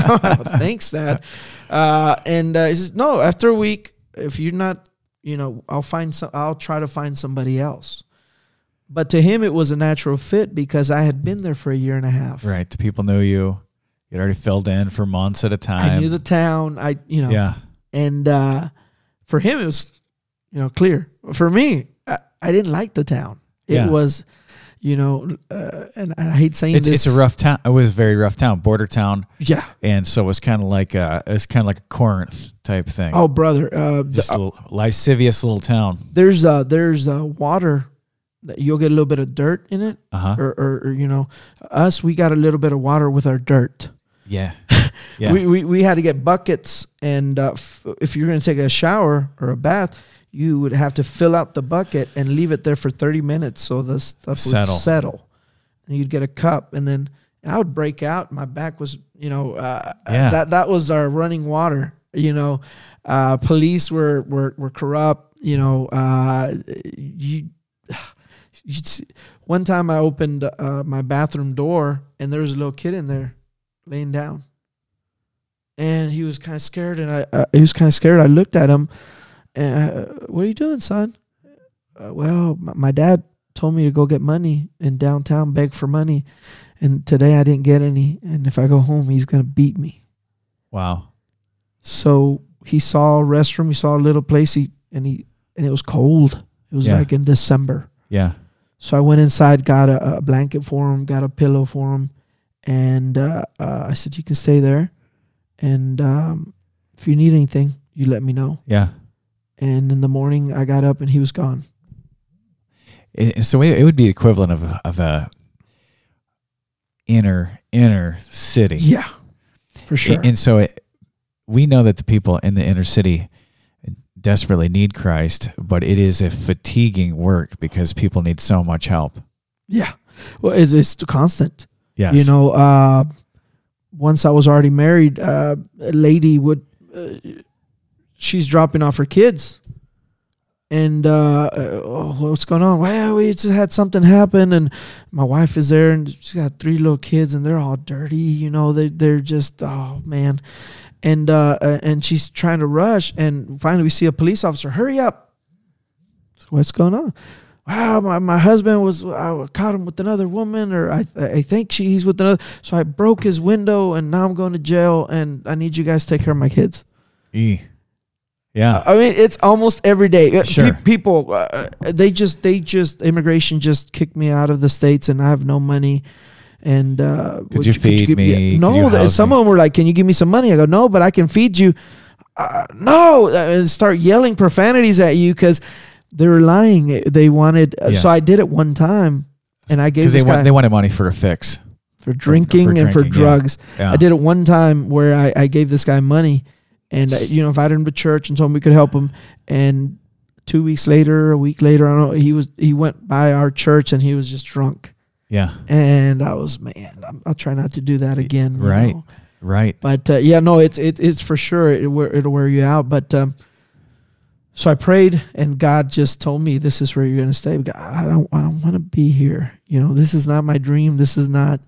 Thanks, Dad. Uh, and uh, he says, no, after a week, if you're not, you know, I'll find some, I'll try to find somebody else. But to him, it was a natural fit because I had been there for a year and a half. Right. The people knew you. You'd already filled in for months at a time. I knew the town. I, you know, Yeah. and uh, for him it was you know clear for me I, I didn't like the town it Yeah. was you know uh, and i hate saying It's, this it's a rough town. It was a very rough town, border town, yeah and so it was kind of like uh, it's kind of like a Corinth type thing. oh brother uh, the- just a little lascivious little town. there's uh there's uh water that you'll get a little bit of dirt in it Uh huh. or, or, or you know us we got a little bit of water with our dirt Yeah. Yeah. we, we, we had to get buckets and uh, f- if you're going to take a shower or a bath you would have to fill out the bucket and leave it there for 30 minutes so the stuff Settle. would settle. and you'd get a cup and then i would break out. My back was you know uh, Yeah. that that was our running water you know. Uh, police were, were were corrupt you know. Uh, you see, one time i opened uh, my bathroom door and there was a little kid in there laying down. And he was kind of scared and i uh, he was kind of scared. I looked at him uh, what are you doing son uh, well my, my dad told me to go get money in downtown beg for money and today i didn't get any and if i go home he's going to beat me wow. so he saw a restroom he saw a little place he and he and it was cold it was Yeah. like in december Yeah. so I went inside, got a, a blanket for him, got a pillow for him, and uh, uh, I said, "You can stay there, and um, if you need anything, you let me know." Yeah. And in the morning, I got up and he was gone. It, so it, it would be equivalent of of a inner inner city. Yeah, for sure. And, and so it, we know that the people in the inner city desperately need Christ, but it is a fatiguing work because people need so much help. yeah, well, it's, it's constant. Yes. You know, uh, once I was already married, uh, a lady would uh, she's dropping off her kids. And uh, oh, what's going on? Well, we just had something happen, and my wife is there, and she's got three little kids, and they're all dirty. You know, they they're just oh man, and uh, uh, and she's trying to rush, and finally we see a police officer. Hurry up! What's going on? Wow, my, my husband was I caught him with another woman, or I I think she's with another. So I broke his window, and now I'm going to jail, and I need you guys to take care of my kids. E. Yeah. I mean, it's almost every day. Uh, Sure. pe- people, uh, they just, they just, immigration just kicked me out of the states, and I have no money. And uh, would you feed give me? Could No, you some me? of them were like, "Can you give me some money?" I go, "No, but I can feed you." Uh, no, uh, and start yelling profanities at you because they were lying. They wanted. Uh, Yeah. So I did it one time, and I gave they guy want they wanted money for a fix. for drinking and for drinking, yeah. drugs. Yeah. I did it one time where I, I gave this guy money and, uh, you know, invited him to church and told him we could help him. And two weeks later, a week later, I don't know, he was, he went by our church and he was just drunk. Yeah. And I was, man, I'm, I'll try not to do that again. Right. know. Right. But uh, yeah, no, it's, it, it's for sure. It, wear- it'll wear you out. But, um, so I prayed and God just told me this is where you're going to stay. God, I don't, I don't want to be here. You know, this is not my dream. This is not,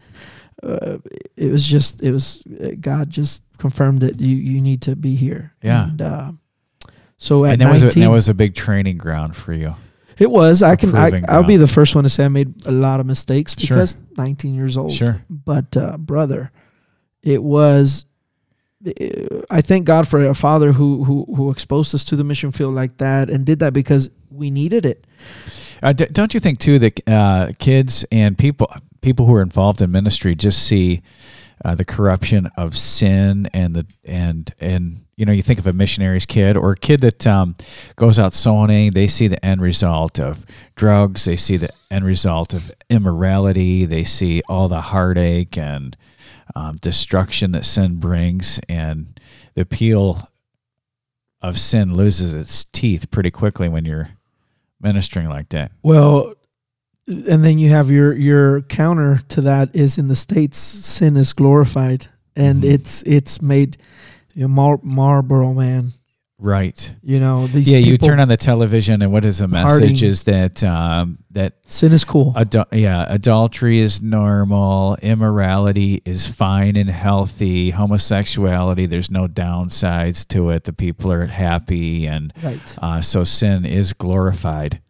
uh, it was just it was God just confirmed that you you need to be here. Yeah. And, uh, so at And that was a, that was a big training ground for you. it was. I can. I I'll be the first one to say I made a lot of mistakes Sure. because 19 years old. Sure. But uh, brother, it was. I thank God for a father who who who exposed us to the mission field like that and did that because we needed it. Uh, d- don't you think too that uh, kids and people people who are involved in ministry just see uh, the corruption of sin and the and and you know you think of a missionary's kid or a kid that um, goes out sowing they see the end result of drugs they see the end result of immorality they see all the heartache and um, destruction that sin brings and the appeal of sin loses its teeth pretty quickly when you're ministering like that. Well, and then you have your your counter to that is in the states sin is glorified and Mhm. it's it's made you know, Mar- Marlboro man. Right. You know these yeah, you turn on the television, and what is the message? partying. Is that um, that sin is cool. adu- yeah, adultery is normal, immorality is fine and healthy, homosexuality there's no downsides to it. The people are happy, and right. uh, so sin is glorified.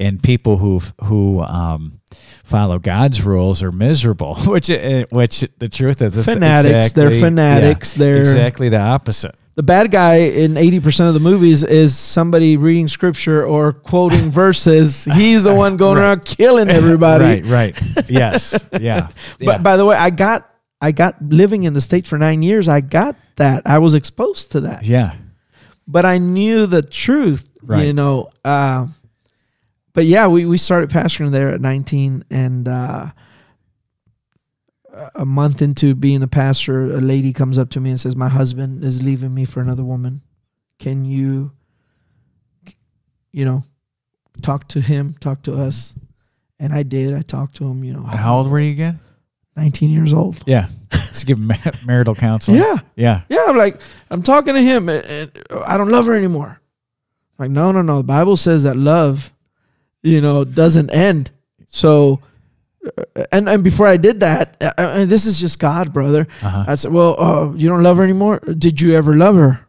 And people who who um, follow God's rules are miserable, which uh, which the truth is it's Fanatics. they're exactly- yeah, fanatics. they're exactly the opposite. the bad guy in 80% of the movies is somebody reading scripture or quoting verses. He's the one going Right. around killing everybody. Right, right. Yes. Yeah. But yeah. by the way, I got I got living in the states for 9 years. I got that. I was exposed to that. yeah. But I knew the truth, Right. you know. Uh, but yeah, we, we started pastoring there at 19 and uh, a month into being a pastor, a lady comes up to me and says, "My husband is leaving me for another woman. Can you, you know, talk to him, talk to us?" And I did. I talked to him. You know, How old were you again? 19 years old. Yeah. To give marital counseling. Yeah, Yeah. yeah. I'm like, I'm talking to him, and, and I don't love her anymore. I'm like, no, no, no. The Bible says that love, you know, doesn't end. So, uh, and and before I did that, uh, this is just God, brother. Uh-huh. I said, well, uh, you don't love her anymore. Did you ever love her?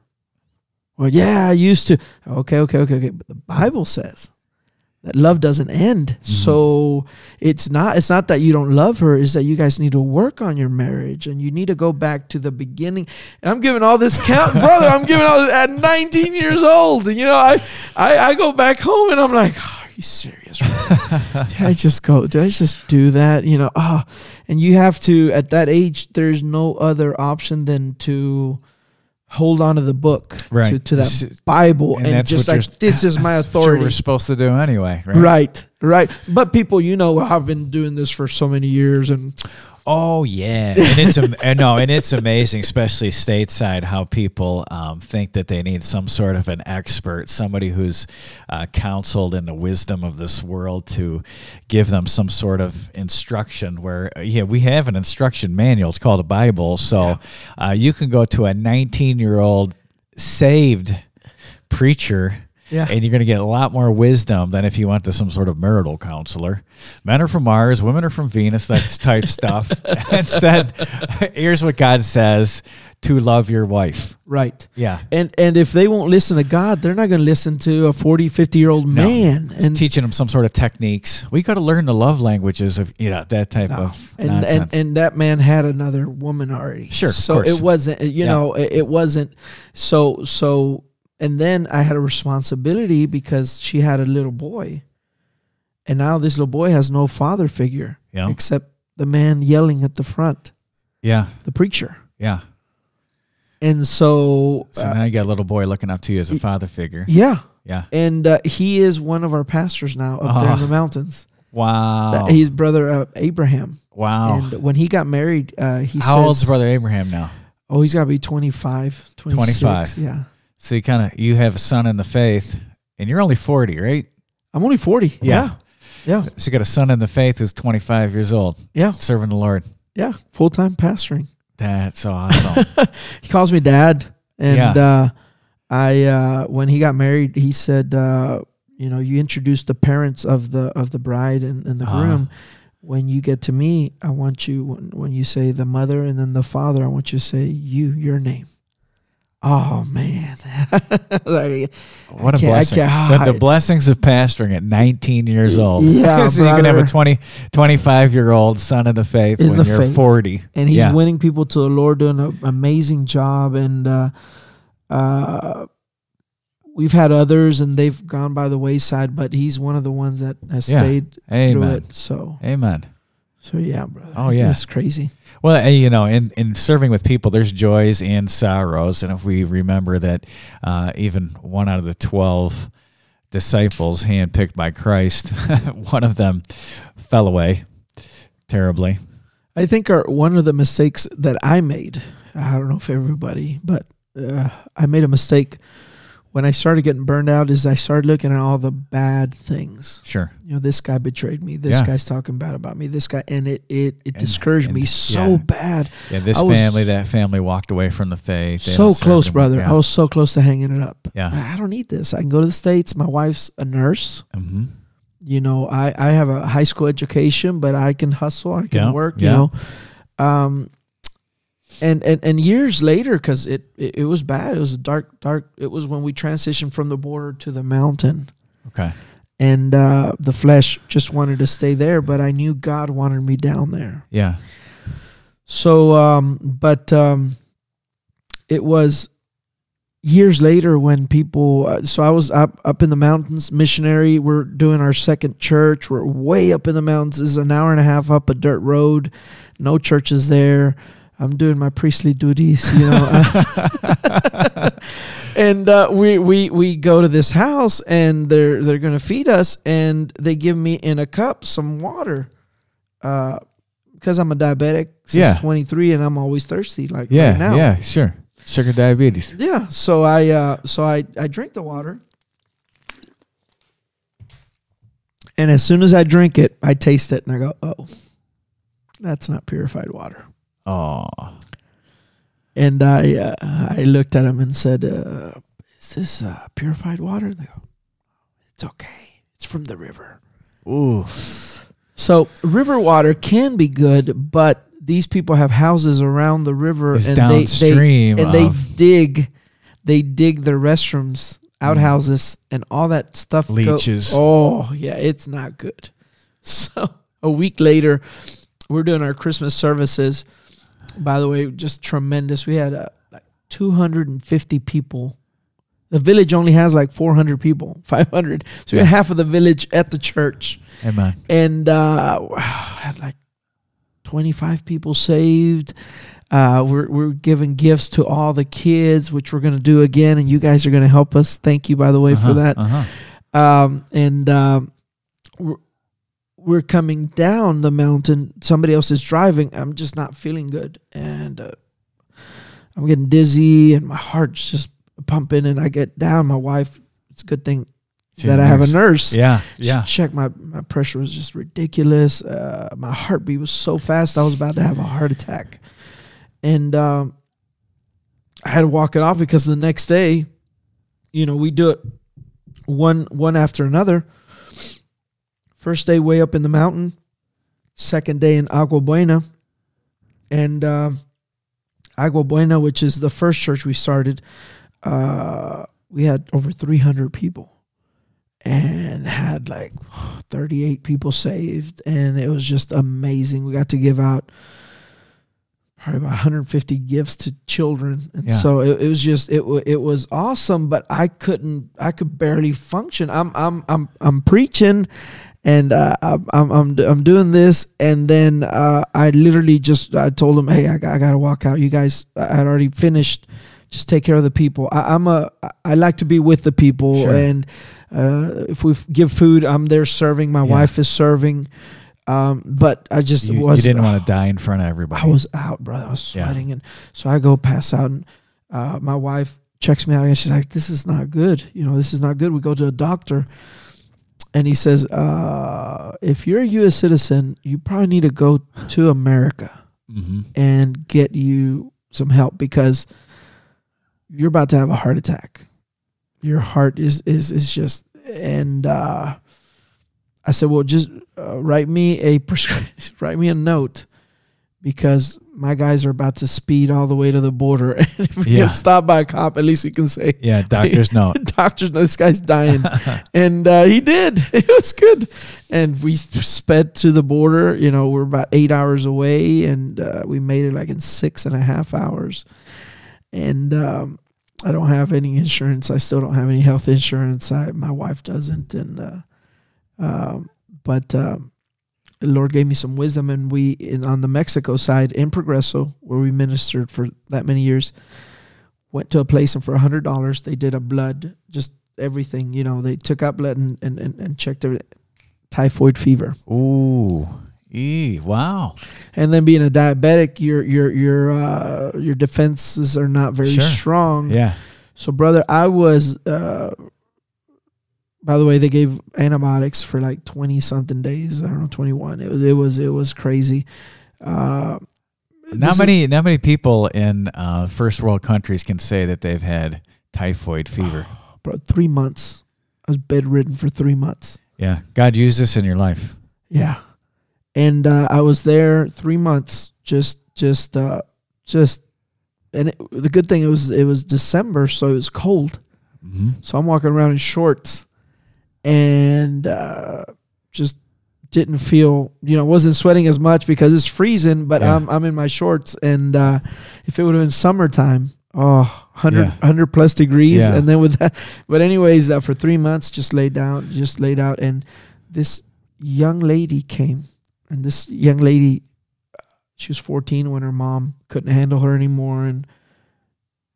Well, yeah, I used to. Okay, okay, okay, okay. But the Bible says that love doesn't end. So it's not. It's not that you don't love her. It's that you guys need to work on your marriage and you need to go back to the beginning. And I'm giving all this count, brother. I'm giving all this at 19 years old. And you know, I I, I go back home and I'm like, "Oh, you serious? did I just go? Did I just do that? You know, ah, and you have to at that age. There's no other option than to hold on to the book, Right. to, to that Bible, and, that's just like this is my authority. we're supposed to do anyway. Right. Right, right. But people, you know, I've been doing this for so many years, and Oh yeah, and it's am- and no, and it's amazing, especially stateside, how people um, think that they need some sort of an expert, somebody who's uh, counseled in the wisdom of this world to give them some sort of instruction. Where uh, yeah, we have an instruction manual. It's called a Bible, so uh, you can go to a 19 year old saved preacher. Yeah. And you're going to get a lot more wisdom than if you went to some sort of marital counselor. Men are from Mars, women are from Venus, that type stuff. Instead, here's what God says to love your wife. Right. Yeah. And and if they won't listen to God, they're not going to listen to a 40, 50 year old No. man. It's And teaching them some sort of techniques. We got to learn the love languages of, you know, that type No. of and, nonsense. and and that man had another woman already. Sure, of So it wasn't you Yeah. know, it, it wasn't so so and then I had a responsibility because she had a little boy. And now this little boy has no father figure yeah. except the man yelling at the front, Yeah. the preacher. Yeah. And so, So uh, now you got a little boy looking up to you as a father figure. yeah. Yeah. And uh, he is one of our pastors now up there in Oh. the mountains. Wow. He's brother uh, Abraham. wow. And when he got married, uh, he How says, old's Brother Abraham now? Oh, he's got to be 25, 26. 25. Yeah. So you kind of you have a son in the faith, and you're only 40, right? I'm only 40. Yeah. Yeah. So you got a son in the faith who's 25 years old, Yeah. serving the Lord. Yeah. Full time pastoring. That's awesome. He calls me dad. And Yeah. uh, I, uh, when he got married, he said, uh, you know, you introduce the parents of the of the bride and, and the Uh-huh. groom. When you get to me, I want you when, when you say the mother and then the father, I want you to say you your name. Oh man, Like, What a blessing. The, the blessings of pastoring at 19 years old. Yeah, so you can have a 20, 25 year old son in the faith In when the you're faith. 40. and he's Yeah. winning people to the Lord, doing an amazing job. And uh, uh, we've had others, and they've gone by the wayside, but he's one of the ones that has Yeah. stayed through it. So, Amen. So yeah, brother. Oh, yeah. it's crazy. Well, you know, in, in serving with people, there's joys and sorrows. And if we remember that uh, even one out of the 12 disciples handpicked by Christ, one of them fell away terribly. I think our one of the mistakes that I made. I don't know if everybody, but uh, I made a mistake when I started getting burned out. Is I started looking at all the bad things. Sure. you know, this guy betrayed me. This Yeah. guy's talking bad about me. This guy, and it it, it And- discouraged and- me so yeah. bad. Yeah, this I family, that family walked away from the faith. So close, brother. Yeah. I was so close to hanging it up. Yeah. I I don't need this. I can go to the states. My wife's a nurse. hmm You know, I I have a high school education, but I can hustle. I can Yeah, work. You know, um, and and and years later, because it, it it was bad. It was a dark dark. It was when we transitioned from the border to the mountain. Okay. And uh, the flesh just wanted to stay there, but I knew God wanted me down there. Yeah. So, um, but um, it was years later when people. Uh, so I was up up in the mountains, missionary. We're doing our second church. We're way up in the mountains. Is an hour and a half up a dirt road. No churches there. I'm doing my priestly duties, you know. and uh, we we we go to this house, and they're they're gonna feed us, and they give me in a cup some water. Uh, because I'm a diabetic since Yeah. 23 and I'm always thirsty like Yeah. right now. Yeah. Sure. Sugar diabetes. Yeah. So I uh so I I drink the water. And as soon as I drink it, I taste it and I go, "Oh. That's not purified water." Oh. And I uh, I looked at him and said, uh, "Is this uh, purified water?" And they go, "It's okay. It's from the river." Ooh. So river water can be good, but these people have houses around the river It's and they, downstream they and they dig they dig their restrooms, outhouses, and all that stuff. go- oh yeah, it's not good. So a week later, we're doing our Christmas services. By the way, just tremendous. We had uh, like 250 people. The village only has like 400 people, 500. So we Yeah. had half of the village at the church Amen. and uh, had like 25 people saved. Uh, we're, we're giving gifts to all the kids, which we're going to do again, and you guys are going to help us. Thank you, by the way, Uh-huh, for that. Uh-huh. Um, and um, we're coming down the mountain. Somebody else is driving. I'm just not feeling good, and uh, I'm getting dizzy, and my heart's just pumping. And I get down. My wife. It's a good thing She's that I have a nurse. Yeah. She Yeah. checked my my pressure was just ridiculous. Uh, my heartbeat was so fast I was about to have a heart attack, and um, I had to walk it off because the next day you know, we do it one one after another. First day way up in the mountain, second day in Agua Buena, and uh, Agua Buena, which is the first church we started, uh, we had over 300 people and had like 38 people saved. And it was just amazing. We got to give out probably about 150 gifts to children. And Yeah. so it, it was just it, it was awesome but i couldn't i could barely function. I'm i'm i'm, I'm preaching and uh, I'm, I'm I'm I'm doing this, and then uh, I literally just I told them, hey, I, got- I gotta walk out. You guys, I had already finished. Just take care of the people. I, I'm a I like to be with the people, Sure. and uh, if we give food, I'm there serving. My Yeah. wife is serving, um, but I just You, you didn't want to die in front of everybody. I was out, brother. I was Yeah. sweating, and so I go pass out, and uh, my wife checks me out, and she's like, "This is not good. You know, this is not good." We go to a doctor, and he says, uh, "If you're a U.S. citizen, you probably need to go to America hmm and get you some help because you're about to have a heart attack. Your heart is is is just." And uh, I said, "Well, just uh, write me a prescription. write me a note." Because my guys are about to speed all the way to the border. And if we Yeah. get stopped by a cop, at least we can say, Yeah, doctors know. doctors, this guy's dying. and uh, he did. It was good. And we sped to the border. You know, we're about eight hours away, and uh, we made it like in six and a half hours. And um, I don't have any insurance. I still don't have any health insurance. I, my wife doesn't. And uh, um, but um, the Lord gave me some wisdom, and we in on the Mexico side in Progreso, where we ministered for that many years, went to a place and for a hundred dollars they did a blood, just everything. You know, they took out blood and and, and, and checked everything. Typhoid fever, Ooh, ee, wow. and then being a diabetic, your your your uh, your defenses are not very Sure. strong. Yeah, So, brother, I was. Uh, by the way, they gave antibiotics for like twenty something days. I don't know, twenty one. It was it was it was crazy. Uh, not this is- many, not many people in uh, first world countries can say that they've had typhoid fever. bro, three months. I was bedridden for three months. Yeah, God used this in your life. Yeah, and uh, I was there three months. Just just uh, just, and it, the good thing it was it was December, so it was cold. hmm So I'm walking around in shorts and uh, just didn't feel, you know, wasn't sweating as much because it's freezing, but Yeah. I'm, I'm in my shorts. And uh, if it would have been summertime, oh, 100, Yeah. 100 plus degrees. Yeah. And then with that, but anyways, uh, for three months, just laid down, just laid out. And this young lady came. And this young lady, she was 14 when her mom couldn't handle her anymore. And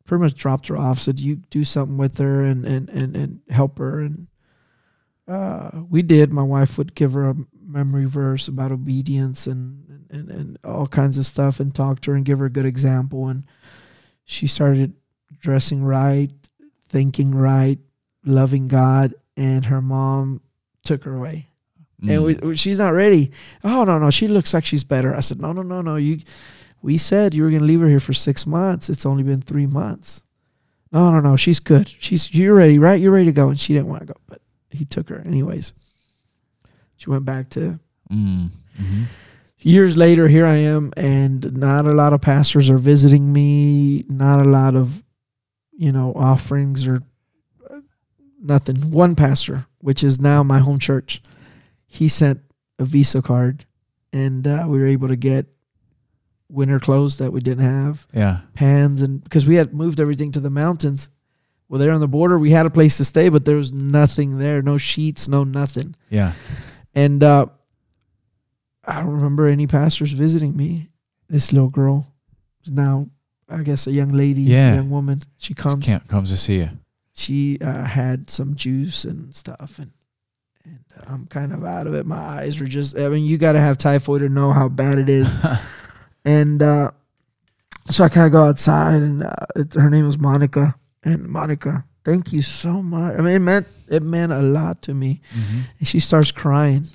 pretty much dropped her off, said, You do something with her and, and, and, and help her. And uh, we did. My wife would give her a memory verse about obedience and, and, and all kinds of stuff and talk to her and give her a good example. And she started dressing right, thinking right, loving God. And her mom took her away Mm. and we, she's not ready. Oh no, no, she looks like she's better. I said, no, no, no, no. You, we said you were gonna leave her here for six months. It's only been three months. No, no, no. She's good. She's you're ready, right? You're ready to go. And she didn't want to go, but he took her anyways. She went back to Mm. Mhm. years later. Here I am, and not a lot of pastors are visiting me. Not a lot of, you know, offerings or uh, nothing. One pastor, which is now my home church, he sent a Visa card, and uh, we were able to get winter clothes that we didn't have, Yeah, pans, and because we had moved everything to the mountains. Well, there on the border, we had a place to stay, but there was nothing there, no sheets, no nothing. yeah. And uh, I don't remember any pastors visiting me. This little girl is now, I guess, a young lady, Yeah. young woman. She comes Can't comes to see you. she uh, had some juice and stuff and and I'm kind of out of it. My eyes were just I mean you got to have typhoid to know how bad it is. and uh, so I kind of go outside and uh, it, her name was Monica and Monica thank you so much. I mean it meant it meant a lot to me. Mhm. And she starts crying.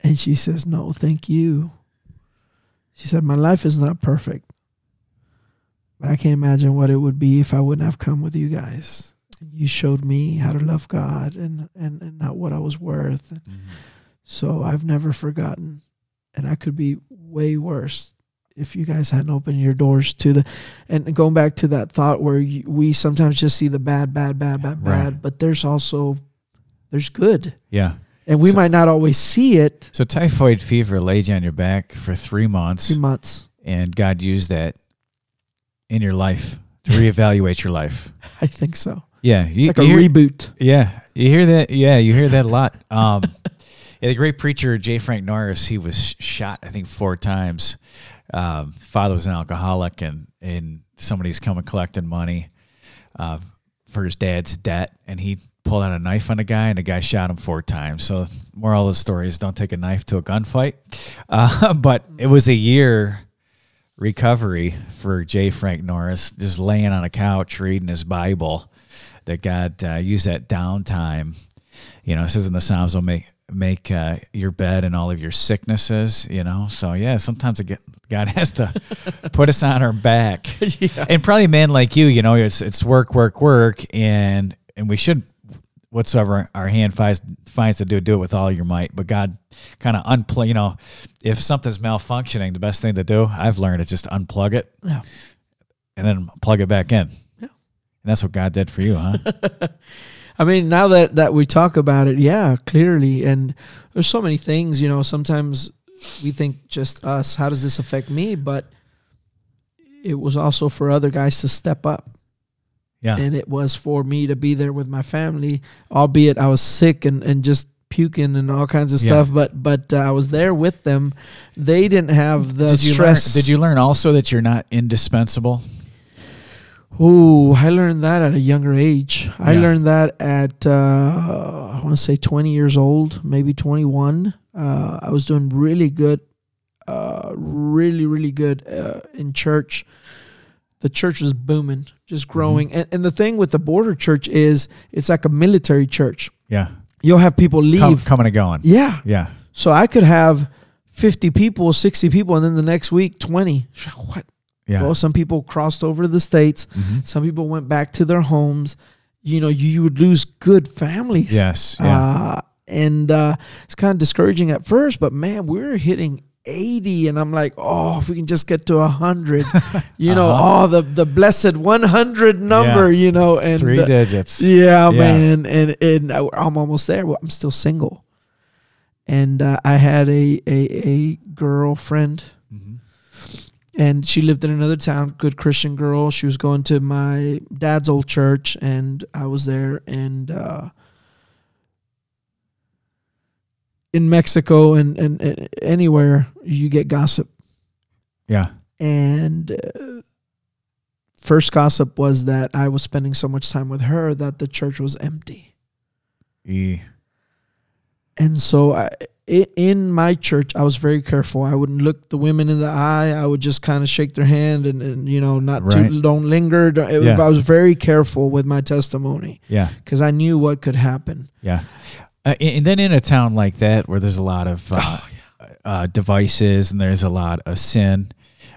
And she says, "No, thank you." She said, "My life is not perfect. But I can't imagine what it would be if I wouldn't have come with you guys." You showed me how to love God and and and not what I was worth. Mm-hmm. So I've never forgotten, and I could be way worse if you guys hadn't opened your doors to the and going back to that thought where you, we sometimes just see the bad bad bad bad Right. bad but there's also there's good Yeah. and we So- might not always see it So typhoid fever laid you on your back for three months, two months and God used that in your life to reevaluate your life. i think so Yeah, you, like a hear, reboot yeah, you hear that? Yeah, you hear that a lot. Um, yeah, the great preacher J. Frank Norris, he was shot, I think, four times. Um, father was an alcoholic, and and somebody's coming collecting money uh, for his dad's debt, and he pulled out a knife on a guy, and the guy shot him four times. So, moral of the story is, don't take a knife to a gunfight. Uh, but it was a year recovery for J. Frank Norris, just laying on a couch reading his Bible. That God uh, used that downtime. You know, it says in the Psalms, "I'll make make uh, your bed and all of your sicknesses." You know, so yeah, sometimes get, God has to put us on our back, and probably men like you. You know, it's it's work, work, work, and and we should whatsoever our hand finds finds to do, do it with all your might. But God kind of unplug. You know, if something's malfunctioning, the best thing to do, I've learned, is just unplug it yeah and then plug it back in. Yeah. And that's what God did for you, huh? I mean, now that that we talk about it, yeah, clearly, and there's so many things. You know, sometimes we think just us. How does this affect me? But it was also for other guys to step up, Yeah. and it was for me to be there with my family, albeit I was sick and and just puking and all kinds of Yeah. stuff. But but uh, I was there with them. They didn't have the did you learn, stress. did you learn also that you're not indispensable? Ooh, I learned that at a younger age. I learned that at uh, I want to say 20 years old, maybe 21. Uh, I was doing really good, uh, really really good uh, in church. The church was booming, just Mm-hmm. growing. And, and the thing with the border church is it's like a military church. Yeah. You'll have people leave. Come, coming and going. Yeah. Yeah. So I could have 50 people, 60 people, and then the next week 20. What? Yeah. Well, some people crossed over to the states. Mhm. Some people went back to their homes. You know, you, you would lose good families. Yes. Yeah. Uh, and uh, it's kind of discouraging at first, but man, we're hitting 80 and I'm like, oh, if we can just get to 100, you know, Uh-huh. oh, the, the blessed 100 number, you know, and Three uh, digits. yeah, Yeah. man, and and I'm almost there. Well, I'm still single, and uh, I had a a, a girlfriend, Mhm. And she lived in another town. Good Christian girl. She was going to my dad's old church, and I was there. And uh, in Mexico and, and and anywhere you get gossip, Yeah. and. Uh, First gossip was that I was spending so much time with her that the church was empty. E. And so I, in my church, I was very careful. I wouldn't look the women in the eye. I would just kind of shake their hand and, and you know, not Right. to, don't linger. Don't- Yeah. I was very careful with my testimony Yeah. because I knew what could happen. Yeah. Uh, and then in a town like that where there's a lot of uh, Oh, uh, devices and there's a lot of sin,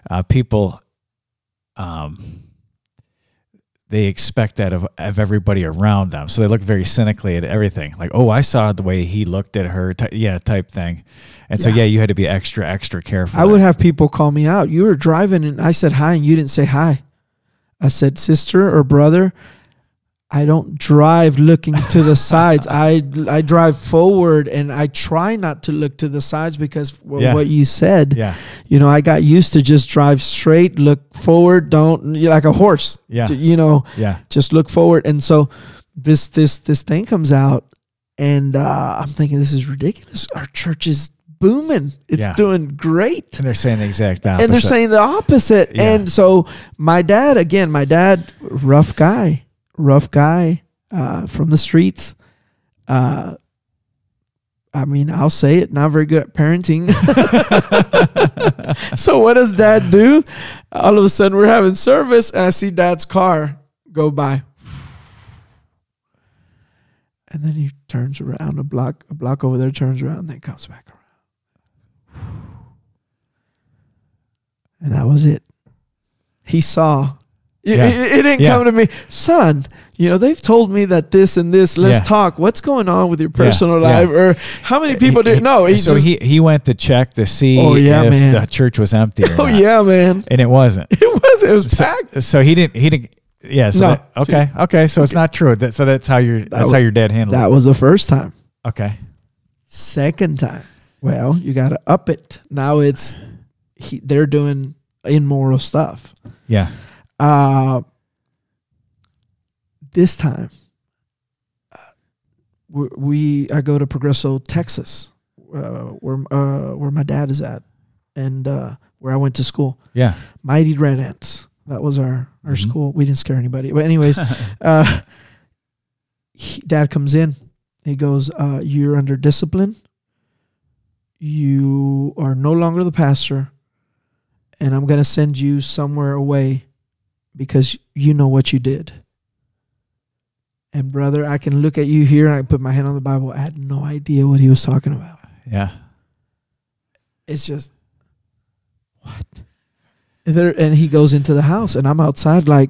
uh, people, um, they expect that of, of everybody around them. So they look very cynically at everything. Like, oh, I saw the way he looked at her. Ty- yeah, type thing. And so, Yeah. yeah, you had to be extra, extra careful. I would have people call me out. You were driving and I said hi and you didn't say hi. I said, sister or brother, I don't drive looking to the sides. I I drive forward and I try not to look to the sides because w- Yeah. what you said. Yeah. You know, I got used to just drive straight, look forward, don't like a horse. Yeah. You know, Yeah. just look forward. And so this this this thing comes out and uh, I'm thinking this is ridiculous. Our church is booming. It's Yeah. doing great. And they're saying the exact opposite. And they're saying the opposite. Yeah. And so my dad, again, my dad, rough guy, rough guy uh, from the streets. Uh, I mean, I'll say it, not very good at parenting. so what does dad do? All of a sudden we're having service and I see dad's car go by. And then he turns around a block, a block over there, turns around, then comes back around. And that was it. He saw Yeah. it- it didn't Yeah. come to me, son. You know they've told me that this and this. Let's Yeah. talk. What's going on with your personal life? Or how many people He- do? he- No, he so just, he he went to check to see Oh, yeah, if man. the church was empty. Oh not. yeah, man. and it wasn't. It was. It was So, packed. so he didn't. He didn't. Yeah. So No. that- okay. Okay. So it's not true. That, so that's how your that's was- how your dad handled That it. was the first time. Okay. Second time, well, you got to up it. Now it's he, they're doing immoral stuff. Yeah. Uh, this time, uh, we, we I go to Progreso, Texas, uh, where uh, where my dad is at, and uh, where I went to school. Yeah. Mighty Red Ants. That was our our Mhm. school. We didn't scare anybody, but anyways, uh, he, dad comes in. He goes, uh, "You're under discipline. You are no longer the pastor, and I'm gonna send you somewhere away because you know what you did." And brother, I can look at you here and I put my hand on the Bible. I had no idea what he was talking about. yeah. It's just what? And there and he goes into the house and I'm outside like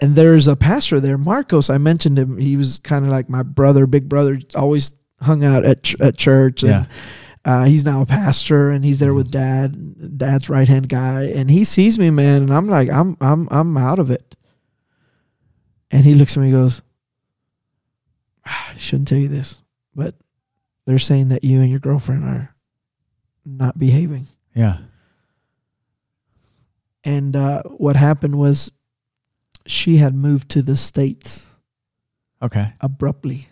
and there's a pastor there, Marcos. I mentioned him. He was kind of like my brother, big brother, always hung out at ch- at church and Yeah. Uh, he's now a pastor and he's there with dad, dad's right hand guy, and he sees me, man, and I'm like, I'm I'm I'm out of it. And he looks at me and goes, "Ah, I shouldn't tell you this, but they're saying that you and your girlfriend are not behaving. Yeah. And uh, what happened was she had moved to the States Okay. abruptly.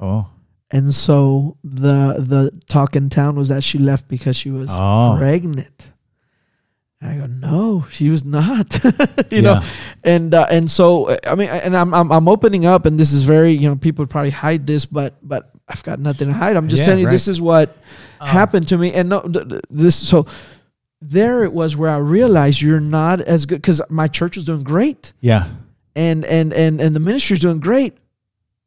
Oh. And so the the talk in town was that she left because she was Oh. pregnant. And I go, no, she was not. you know, and uh, and so I mean, and I'm, I'm I'm opening up, and this is very you know people probably hide this, but but I've got nothing to hide. I'm just Yeah, telling you right. this is what Um, happened to me, and no, th- th- this so there it was where I realized you're not as good because my church was doing great, Yeah. and and and and the ministry's doing great,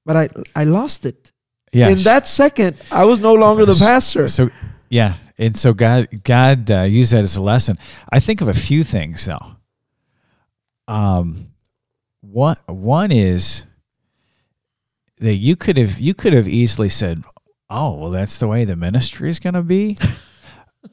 but I I lost it. Yeah. In that second, I was no longer the pastor. So yeah, and so God God uh, used that as a lesson. I think of a few things though. Um, one one is that you could have you could have easily said, "Oh, well, that's the way the ministry is going to be."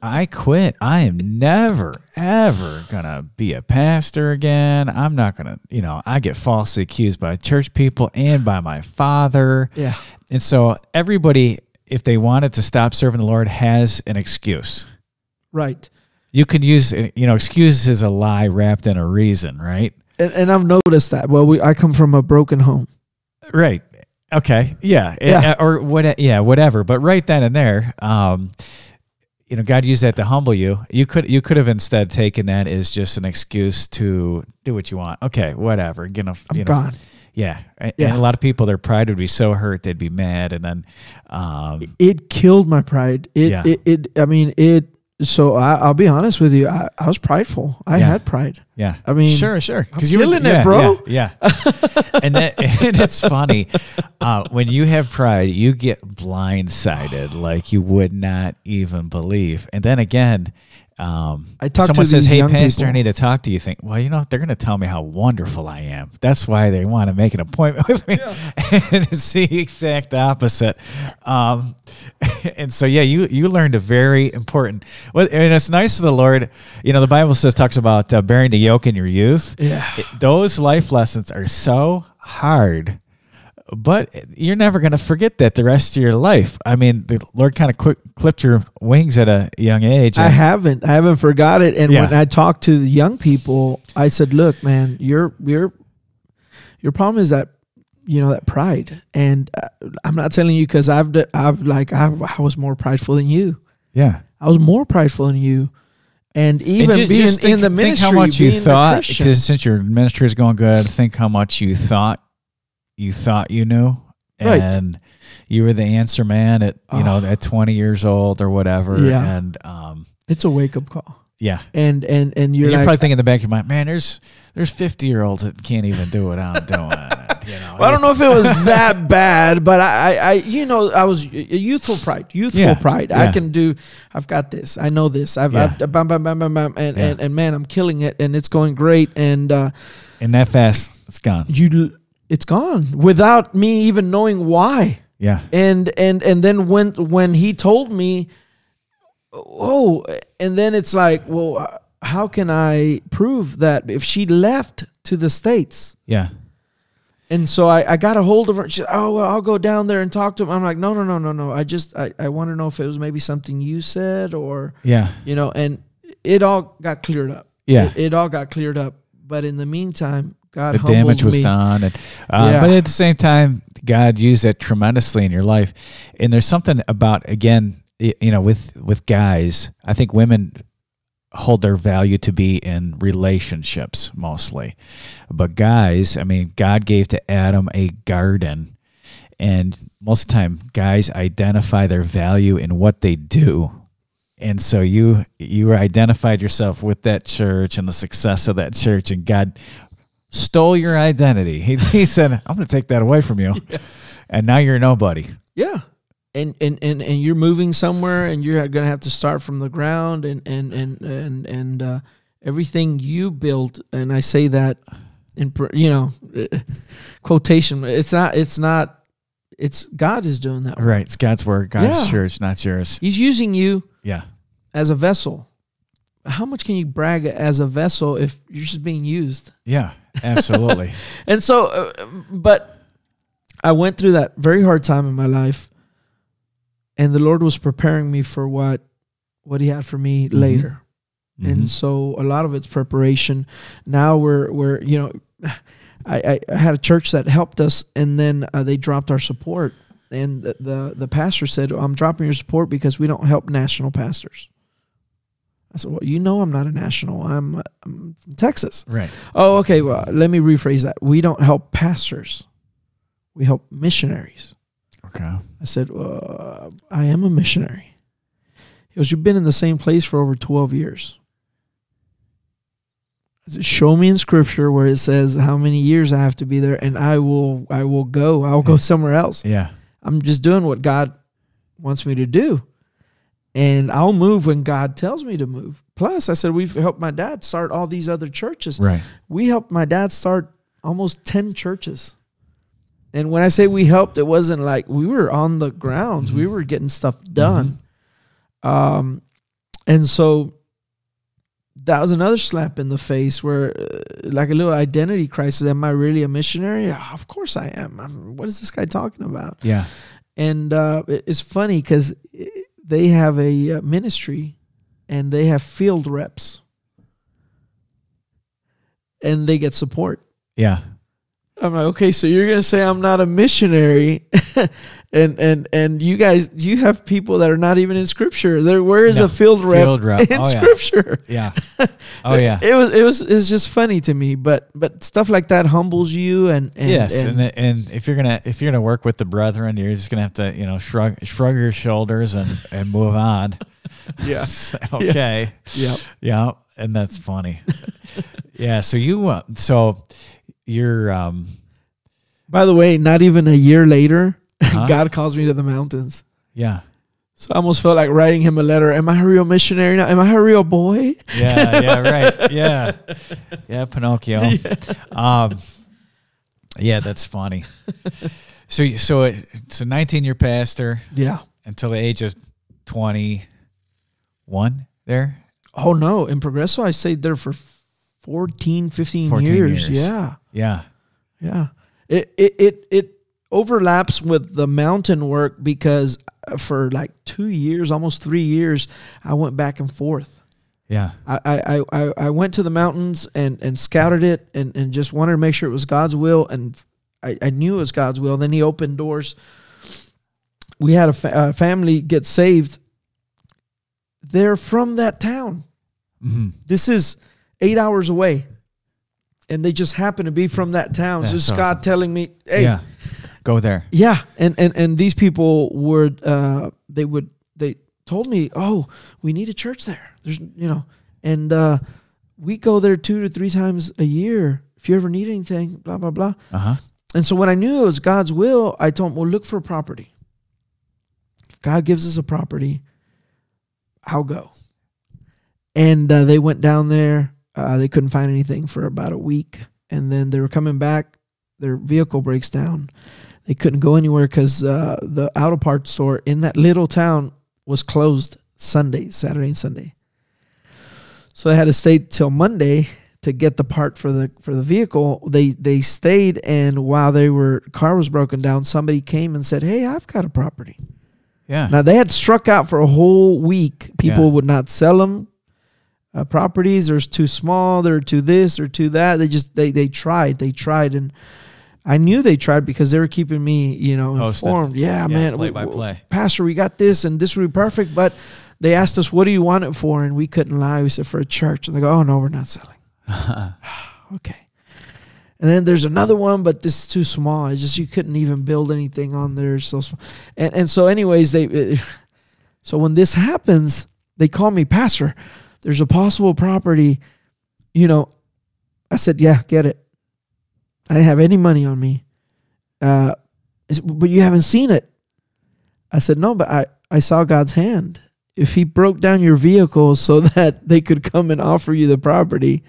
I quit. I am never, ever gonna be a pastor again. I'm not gonna, you know, I get falsely accused by church people and by my father. Yeah. And so everybody, if they wanted to stop serving the Lord, has an excuse. Right. You could use, you know, excuse is a lie wrapped in a reason, right? And, and I've noticed that. Well, we I come from a broken home. Right. Okay. Yeah. Yeah. Uh, Or what? Yeah. Whatever. But right then and there, um, you know, God used that to humble you. You could you could have instead taken that as just an excuse to do what you want. Okay. Whatever. You know. I'm you know, gone. Yeah. And, Yeah. and a lot of people, their pride would be so hurt they'd be mad, and then, um, It killed my pride. It Yeah. it, it I mean it so I, I'll be honest with you. I, I was prideful. I Yeah. had pride. Yeah, I mean, sure, sure, I'm you were- killing it, yeah, bro. Yeah, yeah. and that and it's funny uh, when you have pride, you get blindsided like you would not even believe. And then again, um, I talk someone to says, "Hey, pastor, I need to talk to you." Think, well, you know, they're going to tell me how wonderful I am. That's why they want to make an appointment with me. and it's the exact opposite. Um, and so, yeah, you you learned a very important. Well, and it's nice of the Lord. You know, the Bible says talks about uh, bearing the yoke in your youth. Yeah. It- those life lessons are so hard, but you're never going to forget that the rest of your life. I mean, the Lord kind of quick clipped your wings at a young age. I haven't. I haven't forgot it. And Yeah. when I talked to the young people, I said, "Look, man, your your your problem is that you know that pride." And uh, I'm not telling you because I've I've like I've, I was more prideful than you. yeah. I was more prideful than you. And And even being just think, in the ministry, think how much you thought since your ministry is going good, think how much you thought you thought you knew, Right. and you were the answer man at you know Oh. at 20 years old or whatever. Yeah. and um, it's a wake up call. yeah, And and and you're, you're, like, probably thinking in the back of your mind, man, there's there's 50 year olds that can't even do what I'm doing. You know, Well, I don't know if it was that bad, but I, I, you know, I was youthful pride, youthful Yeah, pride. yeah. I can do. I've got this. I know this. I've, Yeah. I've bam, bam, bam, bam, bam, and, and and man, I'm killing it, and it's going great, and uh, And that fast, it's gone. you, it's gone without me even knowing why. Yeah. and and and then when when he told me oh and then it's like well how can i prove that if she left to the states Yeah. and so i, I got a hold of her she said, oh well i'll go down there and talk to him i'm like no no no no no i just i, I want to know if it was maybe something you said or Yeah. you know and it all got cleared up Yeah. it, it all got cleared up but in the meantime god the damage was me. done and uh, Yeah. but at the same time god used that tremendously in your life. And there's something about again you know with with guys i think women hold their value to be in relationships mostly. But guys i mean god gave to adam a garden. And most of the time guys identify their value in what they do. And so you you identified yourself with that church and the success of that church. And god stole your identity he, he said i'm going to take that away from you and now you're nobody Yeah. And, and, and, and you're moving somewhere and you're going to have to start from the ground and, and, and, and, and, uh, everything you built. And I say that in, you know, uh, quotation, it's not, it's not, it's God is doing that. right it's god's word god's Yeah. church not yours He's using you yeah as a vessel. How much can you brag as a vessel if you're just being used? yeah absolutely And so, uh, but I went through that very hard time in my life, and the Lord was preparing me for what what He had for me later. Mhm. And so, a lot of it's preparation. Now we're we're you know, I, I, I had a church that helped us, and then uh, they dropped our support. And the, the the pastor said, "I'm dropping your support because we don't help national pastors." I said, "Well, you know, I'm not a national. I'm, I'm from Texas." right Oh, okay. Well, let me rephrase that. We don't help pastors. We help missionaries. okay I said, uh, I am a missionary. He goes, You've been in the same place for over 12 years. I said, Show me in scripture where it says how many years I have to be there, and I will I will go. I'll go somewhere else. yeah I'm just doing what God wants me to do. And I'll move when God tells me to move. Plus, I said, we've helped my dad start all these other churches right we helped my dad start almost 10 churches. And when I say we helped, it wasn't like we were on the grounds, we were getting stuff done. Um, and so that was another slap in the face where, uh, like a little identity crisis. Am I really a missionary? Of course I am. I'm, what is this guy talking about? yeah And uh, it- it's funny because they have a uh, ministry and they have field reps and they get support. yeah I'm like, okay, so you're gonna say I'm not a missionary, and and and you guys, you have people that are not even in Scripture. There, where is No, a field rep, field rep. in Oh. Scripture? yeah oh yeah It was it was it's just funny to me, but but stuff like that humbles you, and, and yes, and, and, and if you're gonna if you're gonna work with the brethren, you're just gonna have to you know shrug shrug your shoulders and and move on. yeah, okay. yeah, Yeah, and that's funny. yeah. So you uh, so you're um By the way, not even a year later, Huh? God calls me to the mountains. yeah So I almost felt like writing him a letter. Am I a real missionary now? Am I a real boy? yeah yeah right yeah yeah Pinocchio. Um, yeah, that's funny. So so it, it's a 19 year pastor Yeah. until the age of 21 there. Oh no, in Progreso I stayed there for 14, 15 14 years. years. Yeah. Yeah. Yeah. It it it it overlaps with the mountain work because uh, for like 2 years, almost 3 years, I went back and forth. Yeah. I, I, I, I went to the mountains and, and scouted it and, and just wanted to make sure it was God's will. And I, I knew it was God's will. Then he opened doors. We had a, fa- a family get saved. They're from that town. hmm This is eight hours away. And they just happen to be from that town. so That's it's God awesome. telling me, hey, Yeah. Go there. yeah, and and and these people would uh they would they told me, "Oh, we need a church there." There's you know, and uh we go there 2 to 3 times a year if you ever need anything, blah blah blah. Uh huh. And so when I knew it was God's will, I told him, well, look for a property. If God gives us a property, I'll go. And uh, they went down there. Uh, they couldn't find anything for about a week. And then they were coming back. Their vehicle breaks down. They couldn't go anywhere because uh, the auto parts store in that little town was closed Sunday, Saturday, and Sunday. So they had to stay till Monday to get the part for the for the vehicle. They they stayed, and while they were car was broken down, somebody came and said, "Hey, I've got a property." Yeah. Now they had struck out for a whole week. People Yeah. would not sell them. Uh, properties they're too small. They're too this or too that. They just they they tried. They tried, and I knew they tried because they were keeping me, you know, informed. Yeah, Yeah, man. play we- by play. Pastor, we got this, and this would be perfect. But they asked us, "What do you want it for?" And we couldn't lie. We said for a church, and they go, "Oh no, we're not selling." okay. And then there's another one, but this is too small. It's just you couldn't even build anything on there. So small. And and so, anyways, they. So when this happens, they call me pastor. There's a possible property. You know, I said, yeah, get it. I didn't have any money on me. Uh, but you haven't seen it. I said, no, but I I saw God's hand. If He broke down your vehicle so that they could come and offer you the property,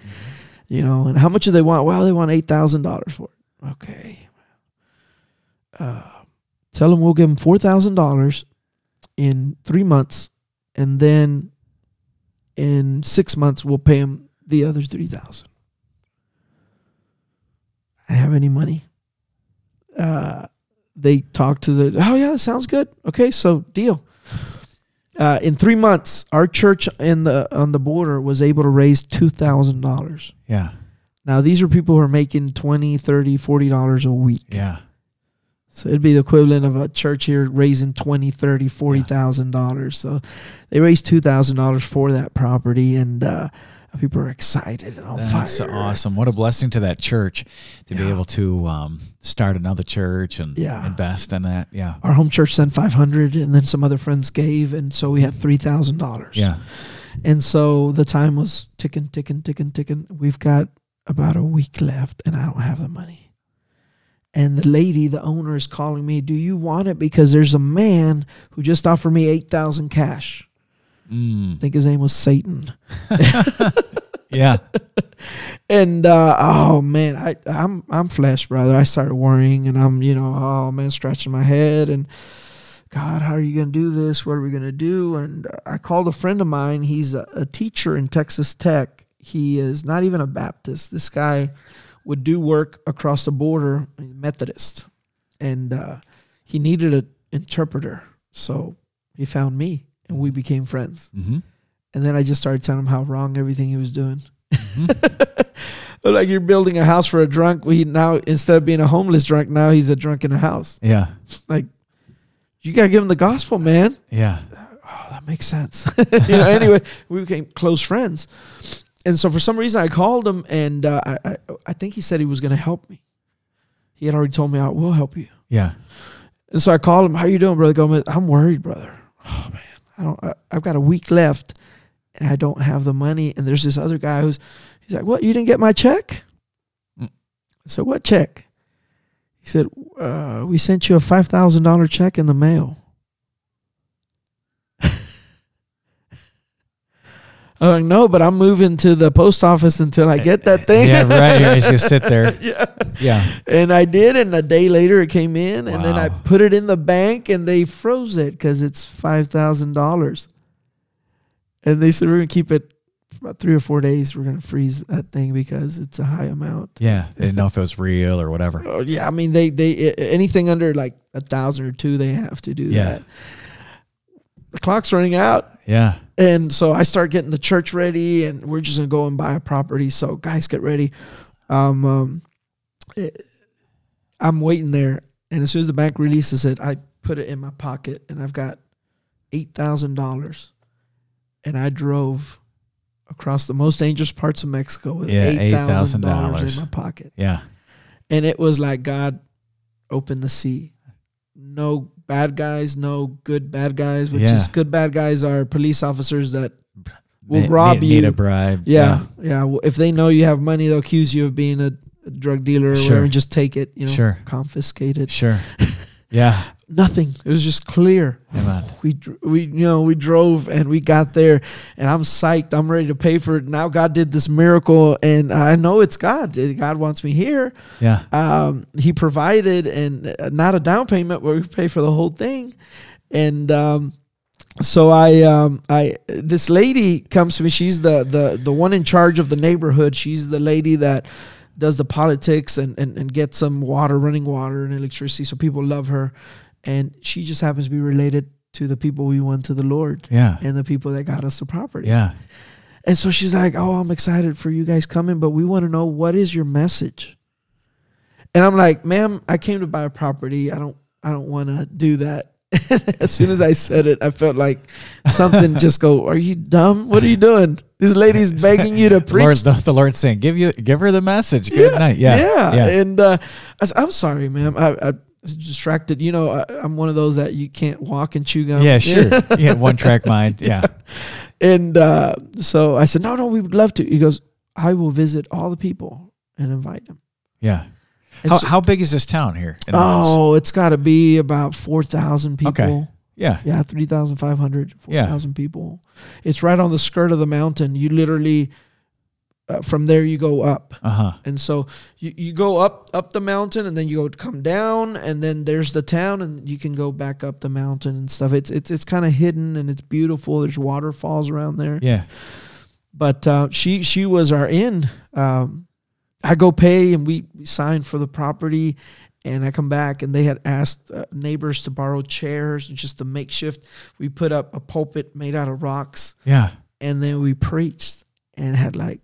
you know, and how much do they want? Well, they want eight thousand dollars for it. Okay. Uh, tell them we'll give them four thousand dollars in three months, and then in six months we'll pay them the other three thousand. I have any money. Uh, they talked to the. Oh yeah, sounds good. Okay, so deal. Uh, in three months, our church in the on the border was able to raise two thousand dollars. yeah. Now these are people who are making 20 30 40 dollars a week. Yeah. So it'd be the equivalent of a church here raising 20 30 40,000 dollars. So they raised $2,000 for that property and uh, people are excited and on That's fire. awesome. What a blessing to that church to be able to um, start another church and Yeah. invest in that. Yeah. Our home church sent 500 and then some other friends gave and so we had $3,000. Yeah. And so the time was ticking ticking ticking ticking. We've got about a week left and I don't have the money. And the lady, the owner is calling me, "Do you want it because there's a man who just offered me 8,000 cash." Mm. I think his name was Satan. Yeah. And uh, oh man, I I'm I'm flesh, brother. I started worrying, and I'm you know oh man, scratching my head, and God, how are you gonna do this? What are we gonna do? And uh, I called a friend of mine. He's a, a teacher in Texas Tech. He is not even a Baptist. This guy would do work across the border, Methodist, and uh, he needed an interpreter. So he found me, and we became friends. Mm-hmm. And then I just started telling him how wrong everything he was doing. like you're building a house for a drunk. We now instead of being a homeless drunk, now he's a drunk in a house. Yeah. Like you gotta give him the gospel, man. Yeah. Oh, that makes sense. you know. Anyway, we became close friends, and so for some reason I called him, and uh, I, I I think he said he was gonna help me. He had already told me I will help you. Yeah. And so I called him. How are you doing, brother Gomez? I'm worried, brother. Oh man, I don't. I, I've got a week left, and I don't have the money. And there's this other guy who's. He's like, "What? You didn't get my check?" Mm. I said, "What check?" He said, uh, "We sent you a five thousand dollar check in the mail." I'm like, "No, but I'm moving to the post office until I get that thing." Yeah. Right. You're just sit there. yeah. Yeah. And I did, and a day later it came in, and then I put it in the bank, and they froze it because it's five thousand dollars. And they said we're gonna keep it for about three or four days. We're gonna freeze that thing because it's a high amount. Yeah. They didn't know if it was real or whatever. Oh, yeah, I mean they they anything under like a thousand or two, they have to do Yeah. that. The clock's running out. Yeah. And so I start getting the church ready, and we're just gonna go and buy a property. So guys, get ready. Um, um, it- I'm waiting there, and as soon as the bank releases it, I put it in my pocket, and I've got eight thousand dollars, and I drove across the most dangerous parts of Mexico with Yeah, eight thousand $8,000. dollars in my pocket, Yeah. and it was like God opened the sea. No bad guys, no good bad guys. Which Yeah. is good bad guys are police officers that will Need- rob need, Need you. a bribe. yeah, yeah. Well, If they know you have money, they'll accuse you of being a, a drug dealer or Sure. whatever and just take it, you know, Sure. confiscate it. Sure. Yeah. Nothing. It was just clear. Amen. We we you know we drove and we got there and I'm psyched. I'm ready to pay for it. Now God did this miracle and I know it's God. God wants me here. Yeah. Um, he provided and uh, not a down payment, but we pay for the whole thing. And um, so I um, I this lady comes to me. She's the the the one in charge of the neighborhood. She's the lady that does the politics and, and, and gets some water, running water and electricity. So people love her. And she just happens to be related to the people we won to the Lord Yeah. and the people that got us the property. Yeah. And so she's like, "Oh, I'm excited for you guys coming, but we want to know what is your message." And I'm like, "Ma'am, I came to buy a property. I don't I don't want to do that." as soon as I said it, I felt like something just go, "Are you dumb? What are you doing? This lady's begging you to preach Lord, the, the Lord's saying, "Give you, give her the message. Good night." Yeah. yeah. Yeah. And uh, I said, I'm sorry, ma'am. I, I distracted. You know, I, I'm one of those that you can't walk and chew gum. Yeah. Sure. yeah. One track mind. Yeah. And uh, so I said, no, no, we would love to. He goes, I will visit all the people and invite them. Yeah. How, so- how big is this town here? oh, it's got to be about 4,000 people. Okay. Yeah. Yeah, 3,500, Yeah. 4,000 people. It's right on the skirt of the mountain. You literally, uh, from there, you go up. Uh huh. And so you, you go up up the mountain and then you go come down and then there's the town and you can go back up the mountain and stuff. It's it's it's kind of hidden and it's beautiful. There's waterfalls around there. Yeah. But uh, she she was our in. Um, I go pay and we, we sign for the property and I come back and they had asked uh, neighbors to borrow chairs and just a makeshift. We put up a pulpit made out of rocks Yeah. and then we preached and had like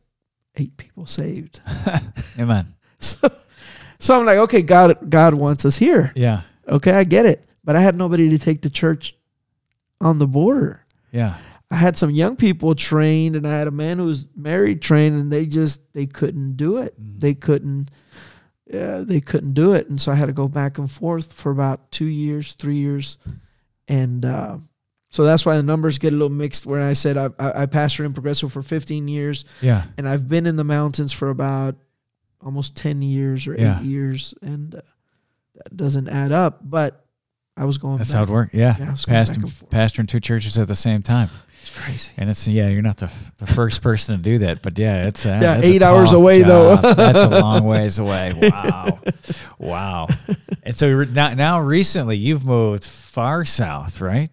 eight people saved. Amen. So, so I'm like, okay, God, God wants us here. Yeah. Okay, I get it. But I had nobody to take the church on the border. Yeah. I had some young people trained, and I had a man who was married trained, and they just they couldn't do it. Mhm. They couldn't. Yeah, they couldn't do it, and so I had to go back and forth for about two years, three years, and uh, so that's why the numbers get a little mixed. When I said I, I, I pastored in Progreso for 15 years, Yeah. and I've been in the mountains for about almost 10 years or Yeah. eight years and uh, that doesn't add up but i was going That's back. how it worked. Yeah. Yeah, Pastor, in two churches at the same time. it's crazy And it's yeah, you're not the the first person to do that, but yeah, it's uh, Yeah, eight hours away, though. that's a long ways away. Wow, wow. And so now, now recently you've moved far south, right?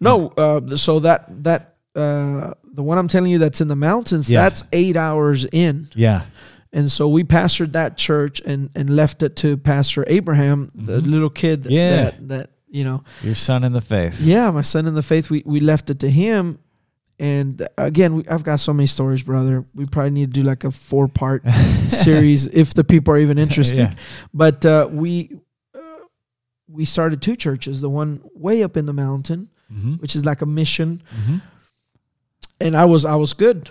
No uh, so that that uh, the one i'm telling you that's in the mountains Yeah. that's eight hours in Yeah, and so we pastored that church and and left it to pastor abraham the Mhm. little kid Yeah. that that you know your son in the faith. Yeah, my son in the faith. We we left it to him, and again, we, I've got so many stories, brother. We probably need to do like a four part series if the people are even interested. Yeah. But uh, we uh, we started two churches. The one way up in the mountain, Mm-hmm. which is like a mission, Mm-hmm. and I was I was good.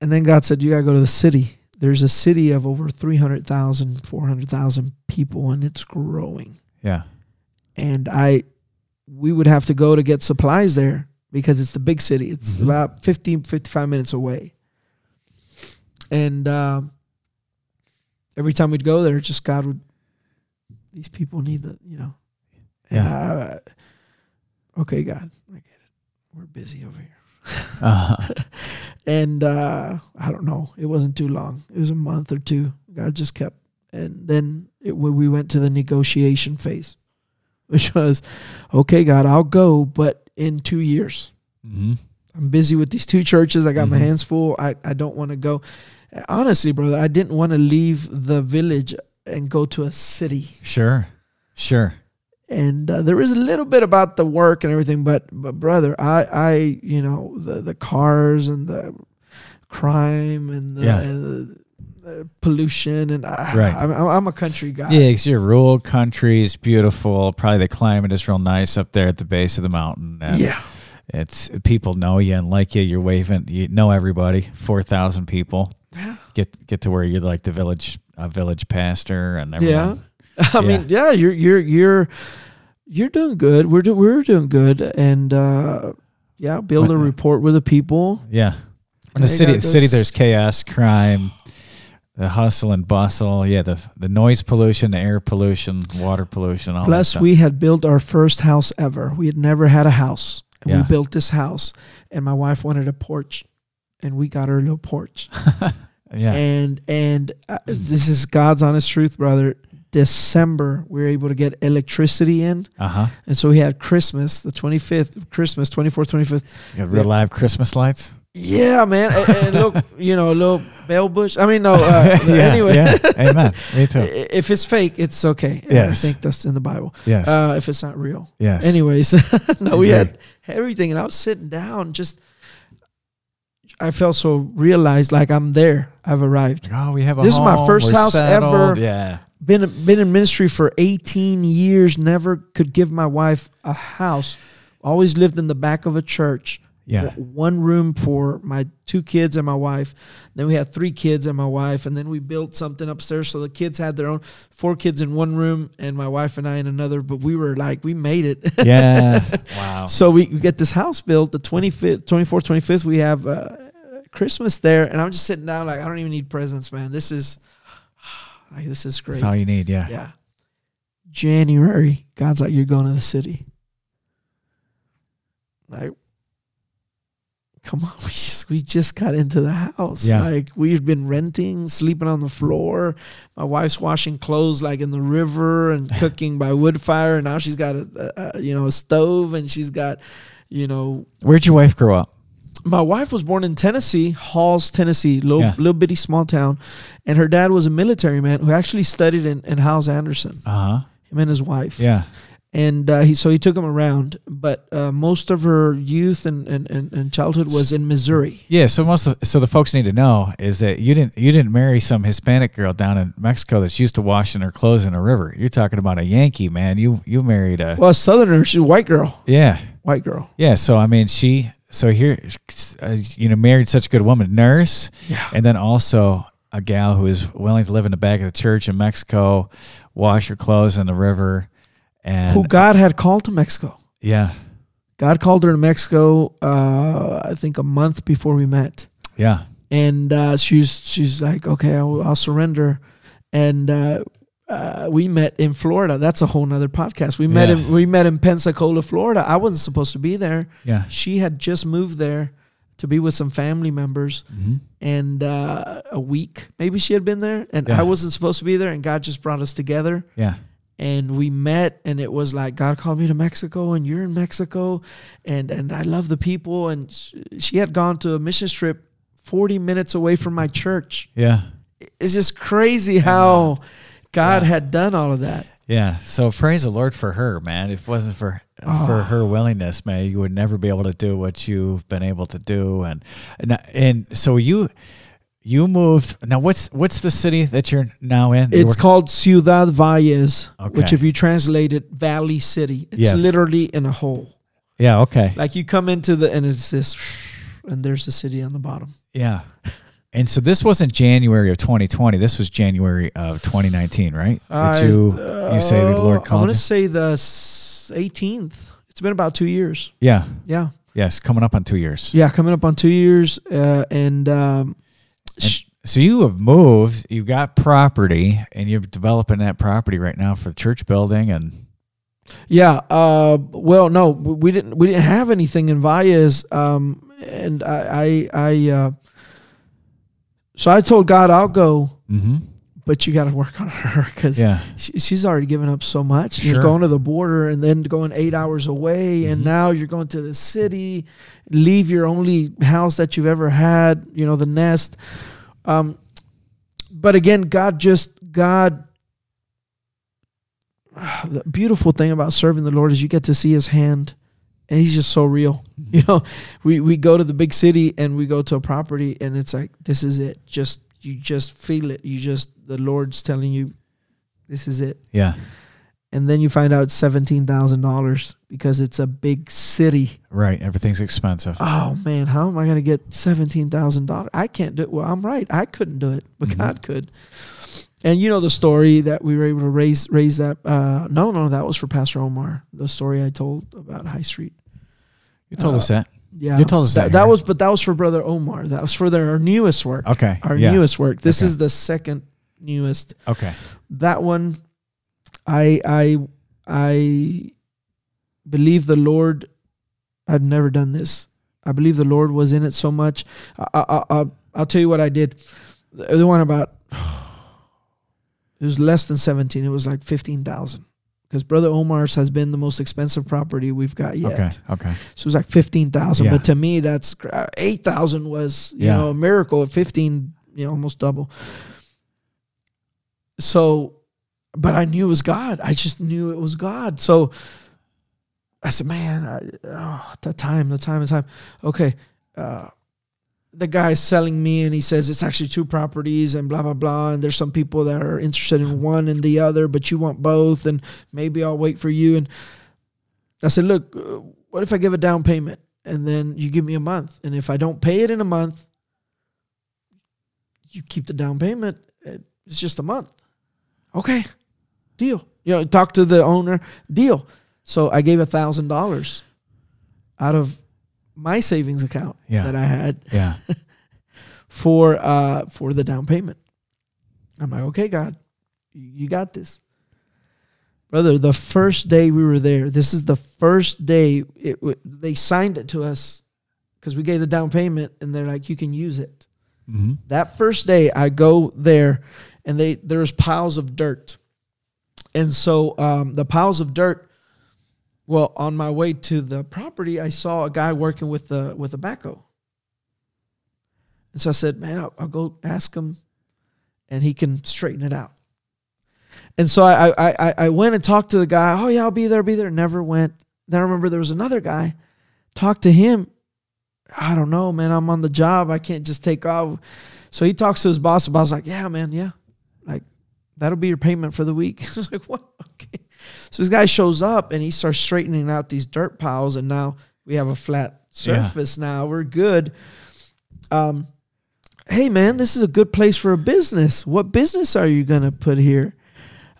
And then God said, "You gotta go to the city." There's a city of over 300,000, 400,000 people, and it's growing. Yeah. and I we would have to go to get supplies there because it's the big city. It's Mhm. about 50 55 minutes away. And um, every time we'd go there, just God would these people need the, you know. And I, okay, God, I get it. We're busy over here. Uh-huh. And uh, I don't know. It wasn't too long. It was a month or two. God just kept, and then it, we went to the negotiation phase, which was, okay, God, I'll go, but in two years. Mm-hmm. I'm busy with these two churches. I got my Mhm. hands full. I, I don't want to go. Honestly, brother, I didn't want to leave the village and go to a city. Sure. Sure. And uh, there is a little bit about the work and everything but but brother i i you know the the cars and the crime and the, Yeah. and the, the pollution and I, Right. I'm, I'm a country guy Yeah, 'cause your rural country is beautiful. Probably the climate is real nice up there at the base of the mountain. And yeah It's people know you and like you. You're waving. You know everybody. Four thousand people. Yeah. Get get to where you're like the village a village pastor and yeah i mean yeah you're you're you're you're doing good we're do, we're doing good and uh yeah build a rapport with the people Yeah. In the city, the city, there's chaos, crime. the hustle and bustle. Yeah, the the noise pollution, the air pollution, water pollution. All that Plus, we had built our first house ever. We had never had a house, and Yeah. we built this house. And my wife wanted a porch, and we got her a little porch. yeah, And and uh, this is God's honest truth, brother. December, we were able to get electricity in, uh huh. and so we had Christmas, the twenty fifth, Christmas, twenty fourth, twenty fifth. Got real live Christmas lights. Yeah, man, and, and look, you know, a little bell bush. I mean, no. Uh, yeah, anyway, yeah. Amen. Me too. if it's fake, it's okay. Yes. I think that's in the Bible. Yes. Uh, if it's not real. yes. Anyways, no, we had everything, and I was sitting down. Just, I felt so realized, like I'm there. I've arrived. Oh, we have a This is my first house settled. ever. Yeah. Been been in ministry for 18 years. Never could give my wife a house. Always lived in the back of a church. Yeah. One room for my two kids and my wife. Then we had three kids and my wife, and then we built something upstairs so the kids had their own. Four kids in one room, and my wife and I in another. But we were like, we made it. Yeah. wow. So we, we get this house built the 25th, 24th, 25th. We have uh, Christmas there, and I'm just sitting down like I don't even need presents, man. This is like this is great. That's all you need. Yeah. yeah. January, God's like, you're going to the city. Like, come on, we just, we just got into the house. Yeah. Like we've been renting, sleeping on the floor. My wife's washing clothes like in the river and cooking by wood fire. And now she's got a, a, a you know a stove and she's got you know Where'd your wife grow up? My wife was born in Tennessee, Halls, Tennessee, little Yeah. little bitty small town, and her dad was a military man who actually studied in, in Hyles-Anderson. Uh huh. Him and his wife. Yeah. And uh, he so he took him around, but uh, most of her youth and, and, and, and childhood was in Missouri. Yeah, so most of so the folks need to know is that you didn't you didn't marry some Hispanic girl down in Mexico that's used to washing her clothes in a river. You're talking about a Yankee man. You you married a Well, a Southerner, she's a white girl, yeah white girl. yeah. So I mean she so here uh, you know married such a good woman, nurse, Yeah. and then also a gal who is willing to live in the back of the church in Mexico, wash her clothes in the river, and Who God had called to Mexico. yeah God called her to Mexico, uh, I think a month before we met. yeah and uh, she's she's like, okay, I'll, I'll surrender. And uh, we met in Florida. That's a whole nother podcast. We met Yeah. in we met in Pensacola, Florida. I wasn't supposed to be there. yeah She had just moved there to be with some family members, hmm and uh, a week maybe she had been there, and Yeah. I wasn't supposed to be there. And God just brought us together, yeah and we met, and it was like God called me to Mexico, and you're in Mexico, and and I love the people. And she had gone to a mission trip. 40 minutes away from my church yeah it's just crazy how God Yeah. had done all of that. Yeah. So praise the Lord for her, man. If it wasn't for for Oh. her ah. willingness, man, you would never be able to do what you've been able to do. And and, and so you you moved now what's what's the city that you're now in? It's called Ciudad Valles, which, if you translate it, Valley City. It's Yeah. literally in a hole. Yeah, okay. Like you come into the, and it's this, and there's the city on the bottom. Yeah. And so this wasn't January of 2020. This was January of 2019, right? I- you you say the uh, Lord I'm gonna say the 18th. It's been about two years. Yeah. Yeah, Yes, coming up on 2 years. yeah, coming up on two years, uh, and um, sh- So you have moved, you've got property and you're developing that property right now for the church building and Yeah. Uh, well, no, we didn't. We didn't have anything in Valles, um, and I, I, I. Uh, so I told God, I'll go, Mhm. but you got to work on her because Yeah. she, she's already given up so much. Sure. going to the border and then going eight hours away, and Mhm. now you're going to the city, leave your only house that you've ever had. You know, the nest. Um, but again, God just God. The beautiful thing about serving the Lord is you get to see His hand, and He's just so real. You know, we we go to the big city and we go to a property, and it's like this is it. Just you just feel it. You just the Lord's telling you, this is it. Yeah. And then you find out seventeen thousand dollars because it's a big city. Right. Everything's expensive. Oh man, how am I gonna get seventeen thousand dollars? I can't do it. Well, I'm right. I couldn't do it, but Mhm. God could. And you know the story that we were able to raise raise that. Uh, no, no, that was for Pastor Omar. The story I told about High Street. You told uh, us that. Yeah, You told us that that, here. was, but that was for Brother Omar. That was for their our newest work. Okay. Our yeah. newest work. This Okay. is the second newest. Okay. That one, I I I believe the Lord. I've never done this. I believe the Lord was in it so much. I, I, I, I'll- I'll tell you what I did. The one about it was less than seventeen. It was like fifteen thousand. Because Brother Omar's has been the most expensive property we've got yet. Okay. Okay. So it was like fifteen thousand, Yeah. but to me, that's uh, eight thousand was you Yeah. know a miracle. At fifteen, you know, almost double. So, but I knew it was God. I just knew it was God. So I said, man, I, oh, the time, the time, the time. Okay, uh, the guy's selling me, and he says it's actually two properties, and blah blah blah. And there's some people that are interested in one and the other, but you want both, and maybe I'll wait for you. And I said, look, uh, what if I give a down payment and then you give me a month? And if I don't pay it in a month, you keep the down payment. It's just a month. Okay, deal. You know, talk to the owner, deal. So I gave a thousand dollars out of my savings account Yeah. that I had Yeah. for uh for the down payment. I'm like, okay, God, you got this, brother. The first day we were there, this is the first day it w- they signed it to us because we gave the down payment, and they're like, you can use it. hmm That first day, I go there, and they there's piles of dirt, and so um, the piles of dirt. Well, on my way to the property, I saw a guy working with the with a backhoe, and so I said, "Man, I'll, I'll go ask him, and he can straighten it out." And so I I I, went and talked to the guy. Oh yeah, I'll be there. I'll be there. Never went. Then I remember there was another guy. Talked to him. I don't know, man. I'm on the job. I can't just take off. So he talks to his boss. The boss like, yeah, man, yeah. Like, that'll be your payment for the week. I was like, what? Okay. So this guy shows up and he starts straightening out these dirt piles. And now we have a flat Yeah. surface now. We're good. Um, hey, man, this is a good place for a business. What business are you going to put here?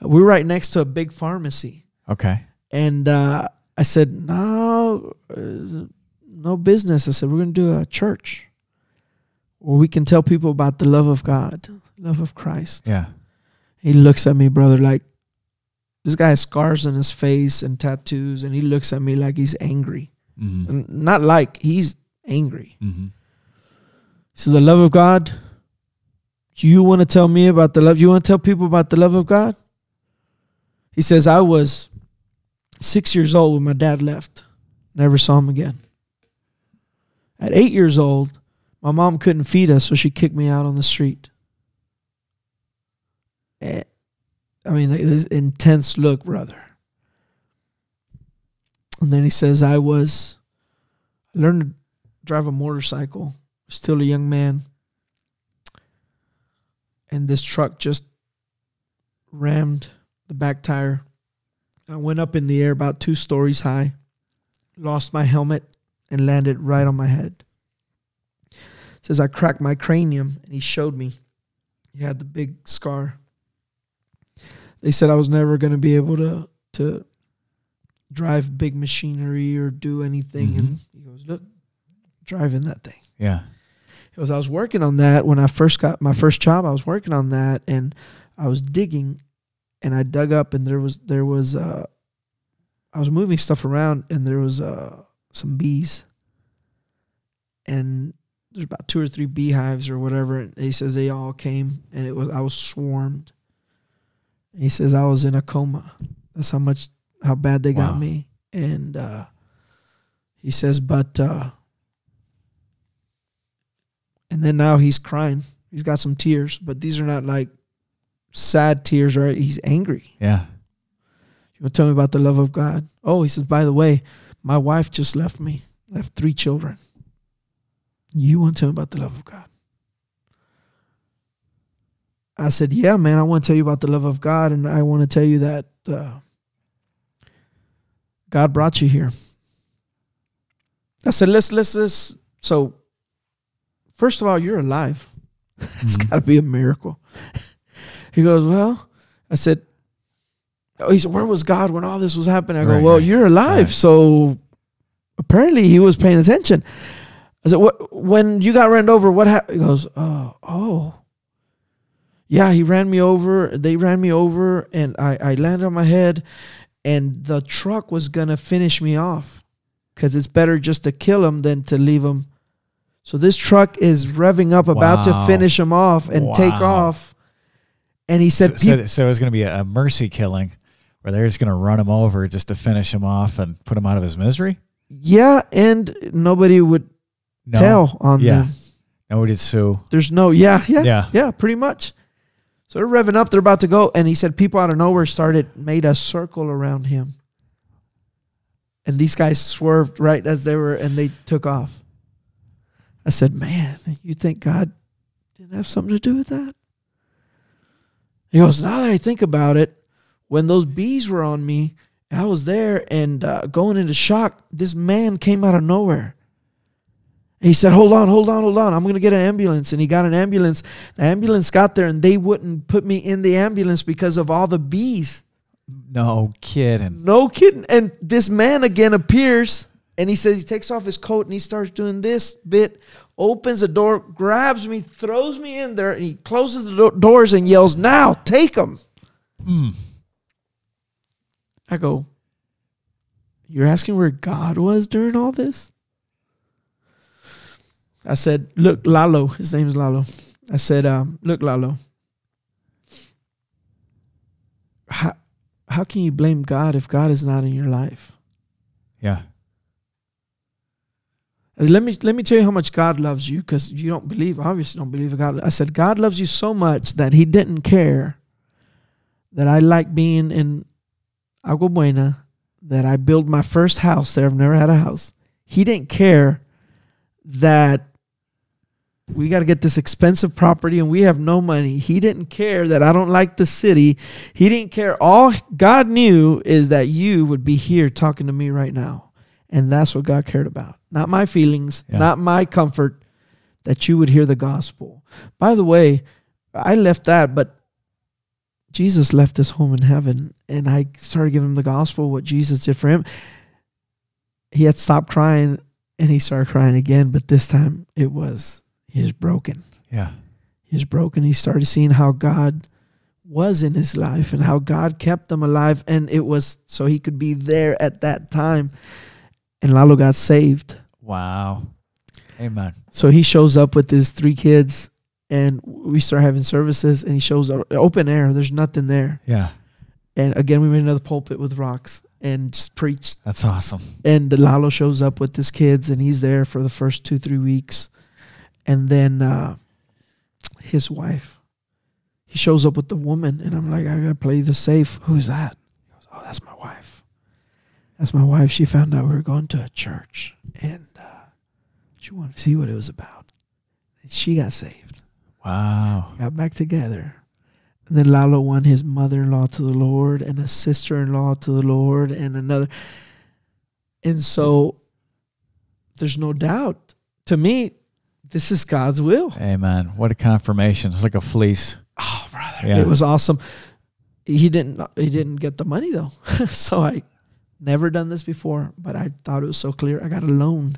We're right next to a big pharmacy. Okay. And uh, I said, no, uh, no business. I said, we're going to do a church where we can tell people about the love of God, love of Christ. Yeah. He looks at me, brother, like this guy has scars on his face and tattoos, and he looks at me like he's angry. hmm And not like he's angry. hmm He says, The love of God. You want to tell me about the love? You want to tell people about the love of God? He says, I was six years old when my dad left. Never saw him again. At eight years old, my mom couldn't feed us, so she kicked me out on the street. Eh, I mean, this intense look, brother. And then he says, I was, I learned to drive a motorcycle, still a young man. And this truck just rammed the back tire. I went up in the air about two stories high, lost my helmet, and landed right on my head. Says I cracked my cranium, and he showed me. He had the big scar. They said I was never going to be able to to drive big machinery or do anything. And he goes, "Look, driving that thing." Yeah. It was I was working on that when I first got my first job. I was working on that, and I was digging, and I dug up, and there was there was uh, I was moving stuff around, and there was uh some bees, and there's about two or three beehives or whatever. And he says they all came, and it was I was swarmed. He says I was in a coma. That's how much how bad they Wow. got me, and uh, he says, but. uh and then now he's crying. He's got some tears, but these are not like sad tears, right? He's angry. Yeah. You want to tell me about the love of God? Oh, he says, by the way, my wife just left me, left three children. You want to tell me about the love of God? I said, yeah, man, I want to tell you about the love of God, and I want to tell you that uh, God brought you here. I said, let's, let's, let's. So, first of all, you're alive. It's Mhm. got to be a miracle. he goes, Well, I said, Oh, he said, Where was God when all this was happening? I go, Right, Well, right, you're alive. right. So apparently he was paying attention. I said, "What? When you got run over, what happened?" He goes, "Oh, oh, yeah, he ran me over. They ran me over, and I I landed on my head, and the truck was gonna finish me off, because it's better just to kill him than to leave him." So this truck is revving up, about Wow. to finish him off and take off. And he said, so, "Peop- so, so it was going to be a, a mercy killing where they're just going to run him over just to finish him off and put him out of his misery. "Yeah," and nobody would No. tell on Yeah. them. Nobody sue. There's no, yeah, yeah, Yeah. yeah, pretty much. So they're revving up. They're about to go, and he said people out of nowhere started made a circle around him, and these guys swerved right as they were, and they took off. I said, "Man, you think God didn't have something to do with that?" He goes, "Now that I think about it, when those bees were on me, and I was there and uh, going into shock, this man came out of nowhere." He said, Hold on, hold on, hold on. I'm going to get an ambulance. And he got an ambulance. The ambulance got there and they wouldn't put me in the ambulance because of all the bees. No kidding. No kidding. And this man again appears and he says, He takes off his coat and he starts doing this bit, opens the door, grabs me, throws me in there, and he closes the do- doors and yells, Now, take him. Mm. I go, You're asking where God was during all this? I said, Look, Lalo, his name's Lalo. I said, um, Look, Lalo, how, how can you blame God if God is not in your life? Yeah. Said, Let me let me tell you how much God loves you because you don't believe, obviously don't believe in God. I said, God loves you so much that He didn't care that I like being in Agua Buena, that I built my first house there. I've never had a house. He didn't care that we got to get this expensive property and we have no money. He didn't care that I don't like the city. He didn't care. All God knew is that you would be here talking to me right now. And that's what God cared about. Not my feelings, Yeah. not my comfort, that you would hear the gospel. By the way, I left that, but Jesus left his home in heaven, and I started giving him the gospel, what Jesus did for him. He had stopped crying, and he started crying again, but this time it was, was broken. Yeah. He's broken. He started seeing how God was in his life and how God kept him alive, and it was so he could be there at that time. And Lalo got saved. Wow. Amen. So he shows up with his three kids, and we start having services. And he shows up open air. There's nothing there. Yeah. And again, we made another pulpit with rocks and just preached. That's awesome. And Lalo shows up with his kids, and he's there for the first two three weeks, and then uh, his wife. He shows up with the woman, and I'm like, I gotta play the safe. Who's that? He goes, Oh, that's my wife. That's my wife. She found out we were going to a church, and uh, she wanted to see what it was about. And she got saved, Wow. got back together. And then Lalo won his mother in law to the Lord and a sister in law to the Lord and another. And so there's no doubt to me, this is God's will. Amen. What a confirmation. It's like a fleece. Oh, brother. Yeah. It was awesome. He didn't he didn't get the money though. so I never done this before, but I thought it was so clear. I got a loan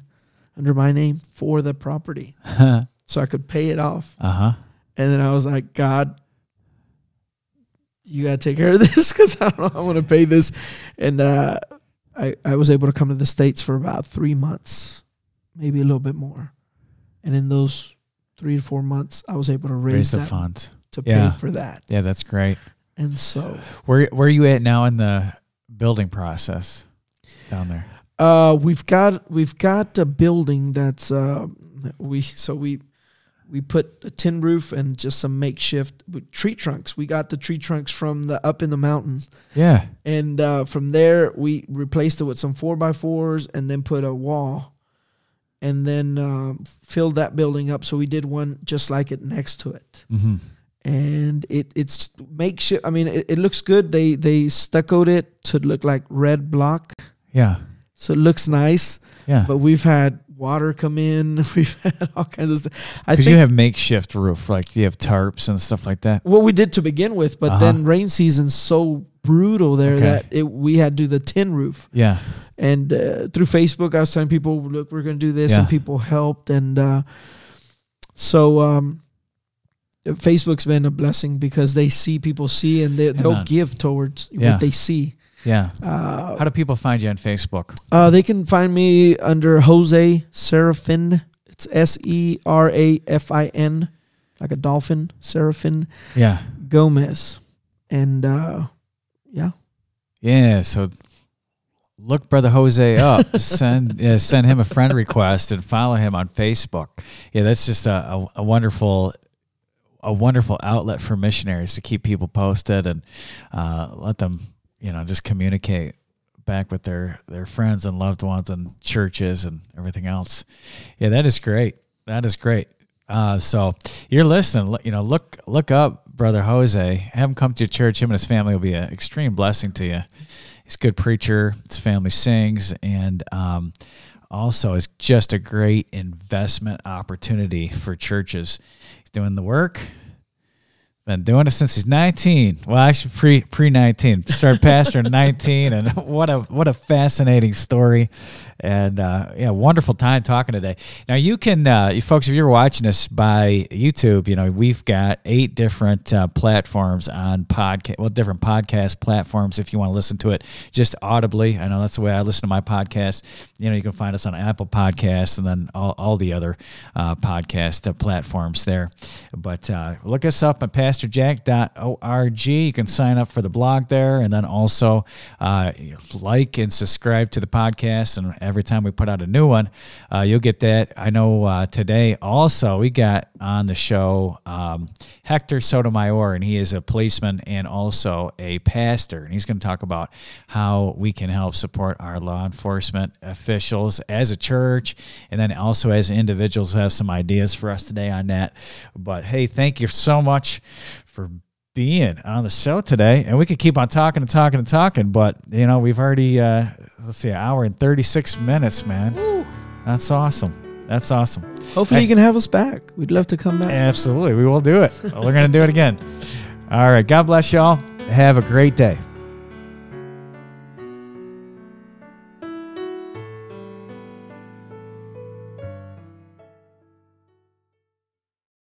under my name for the property so I could pay it off. Uh-huh. And then I was like, God, you got to take care of this because I don't know I'm going to pay this. And uh, I, I was able to come to the States for about three months, maybe a little bit more. And in those three to four months, I was able to raise, Raise the that funds. to Yeah. pay for that. Yeah, that's great. And so Where Where are you at now in the building process down there? uh, we've got we've got a building that's uh, we so we we put a tin roof and just some makeshift with tree trunks. We got the tree trunks from the up in the mountain. Yeah. and uh, from there we replaced it with some four by fours and then put a wall and then um, filled that building up so we did one just like it next to it Mm-hmm. and it it's makeshift i mean it, it looks good they they stuccoed it to look like red block Yeah. so it looks nice Yeah. but we've had water come in we've had all kinds of stuff i Because think you have makeshift roof, like you have tarps and stuff like that. Well, we did to begin with but Uh-huh. then rain season's so brutal there Okay. that it, we had to do the tin roof Yeah. And uh, through Facebook, I was telling people, look, we're going to do this, Yeah. and people helped, and uh, so um, Facebook's been a blessing because they see people see, and they, they'll Amen. give towards Yeah. what they see. Yeah. Uh, How do people find you on Facebook? uh, they can find me under Jose Serafin. It's S E R A F I N, like a dolphin, Serafin Yeah. Gomez. And uh, yeah, Yeah. So look brother Jose up. send send him a friend request and follow him on Facebook. Yeah, that's just a, a, a wonderful a wonderful outlet for missionaries to keep people posted and uh, let them, you know, just communicate back with their their friends and loved ones and churches and everything else. Yeah, that is great. That is great. Uh, so you're listening. You know, look look up brother Jose. Have him come to your church. Him and his family will be an extreme blessing to you. He's a good preacher. His family sings, and um, also is just a great investment opportunity for churches. He's doing the work. Been doing it since he's 19. Well, actually pre pre 19. Started pastoring 19, and what a what a fascinating story, and uh, yeah, wonderful time talking today. Now you can, uh, you folks, if you're watching this by YouTube, you know we've got eight different uh, platforms on podcast, well, different podcast platforms. If you want to listen to it just audibly, I know that's the way I listen to my podcast. You know, you can find us on Apple Podcasts and then all, all the other uh, podcast uh, platforms there. But uh, look us up at pastorjack.org. You can sign up for the blog there, and then also like and subscribe to the podcast. And every time we put out a new one, uh, you'll get that. I know uh, today also we got on the show um, Hector Sotomayor, and he is a policeman and also a pastor. And he's going to talk about how we can help support our law enforcement officials as a church, and then also as individuals have some ideas for us today on that. But hey, thank you so much for being on the show today. And we could keep on talking and talking and talking, but you know, we've already uh let's see, an hour and 36 minutes, man. That's awesome. That's awesome. hopefully Hey. you can have us back. We'd love to come back. Absolutely. We will do it. We're going to do it again. All right. God bless y'all. Have a great day.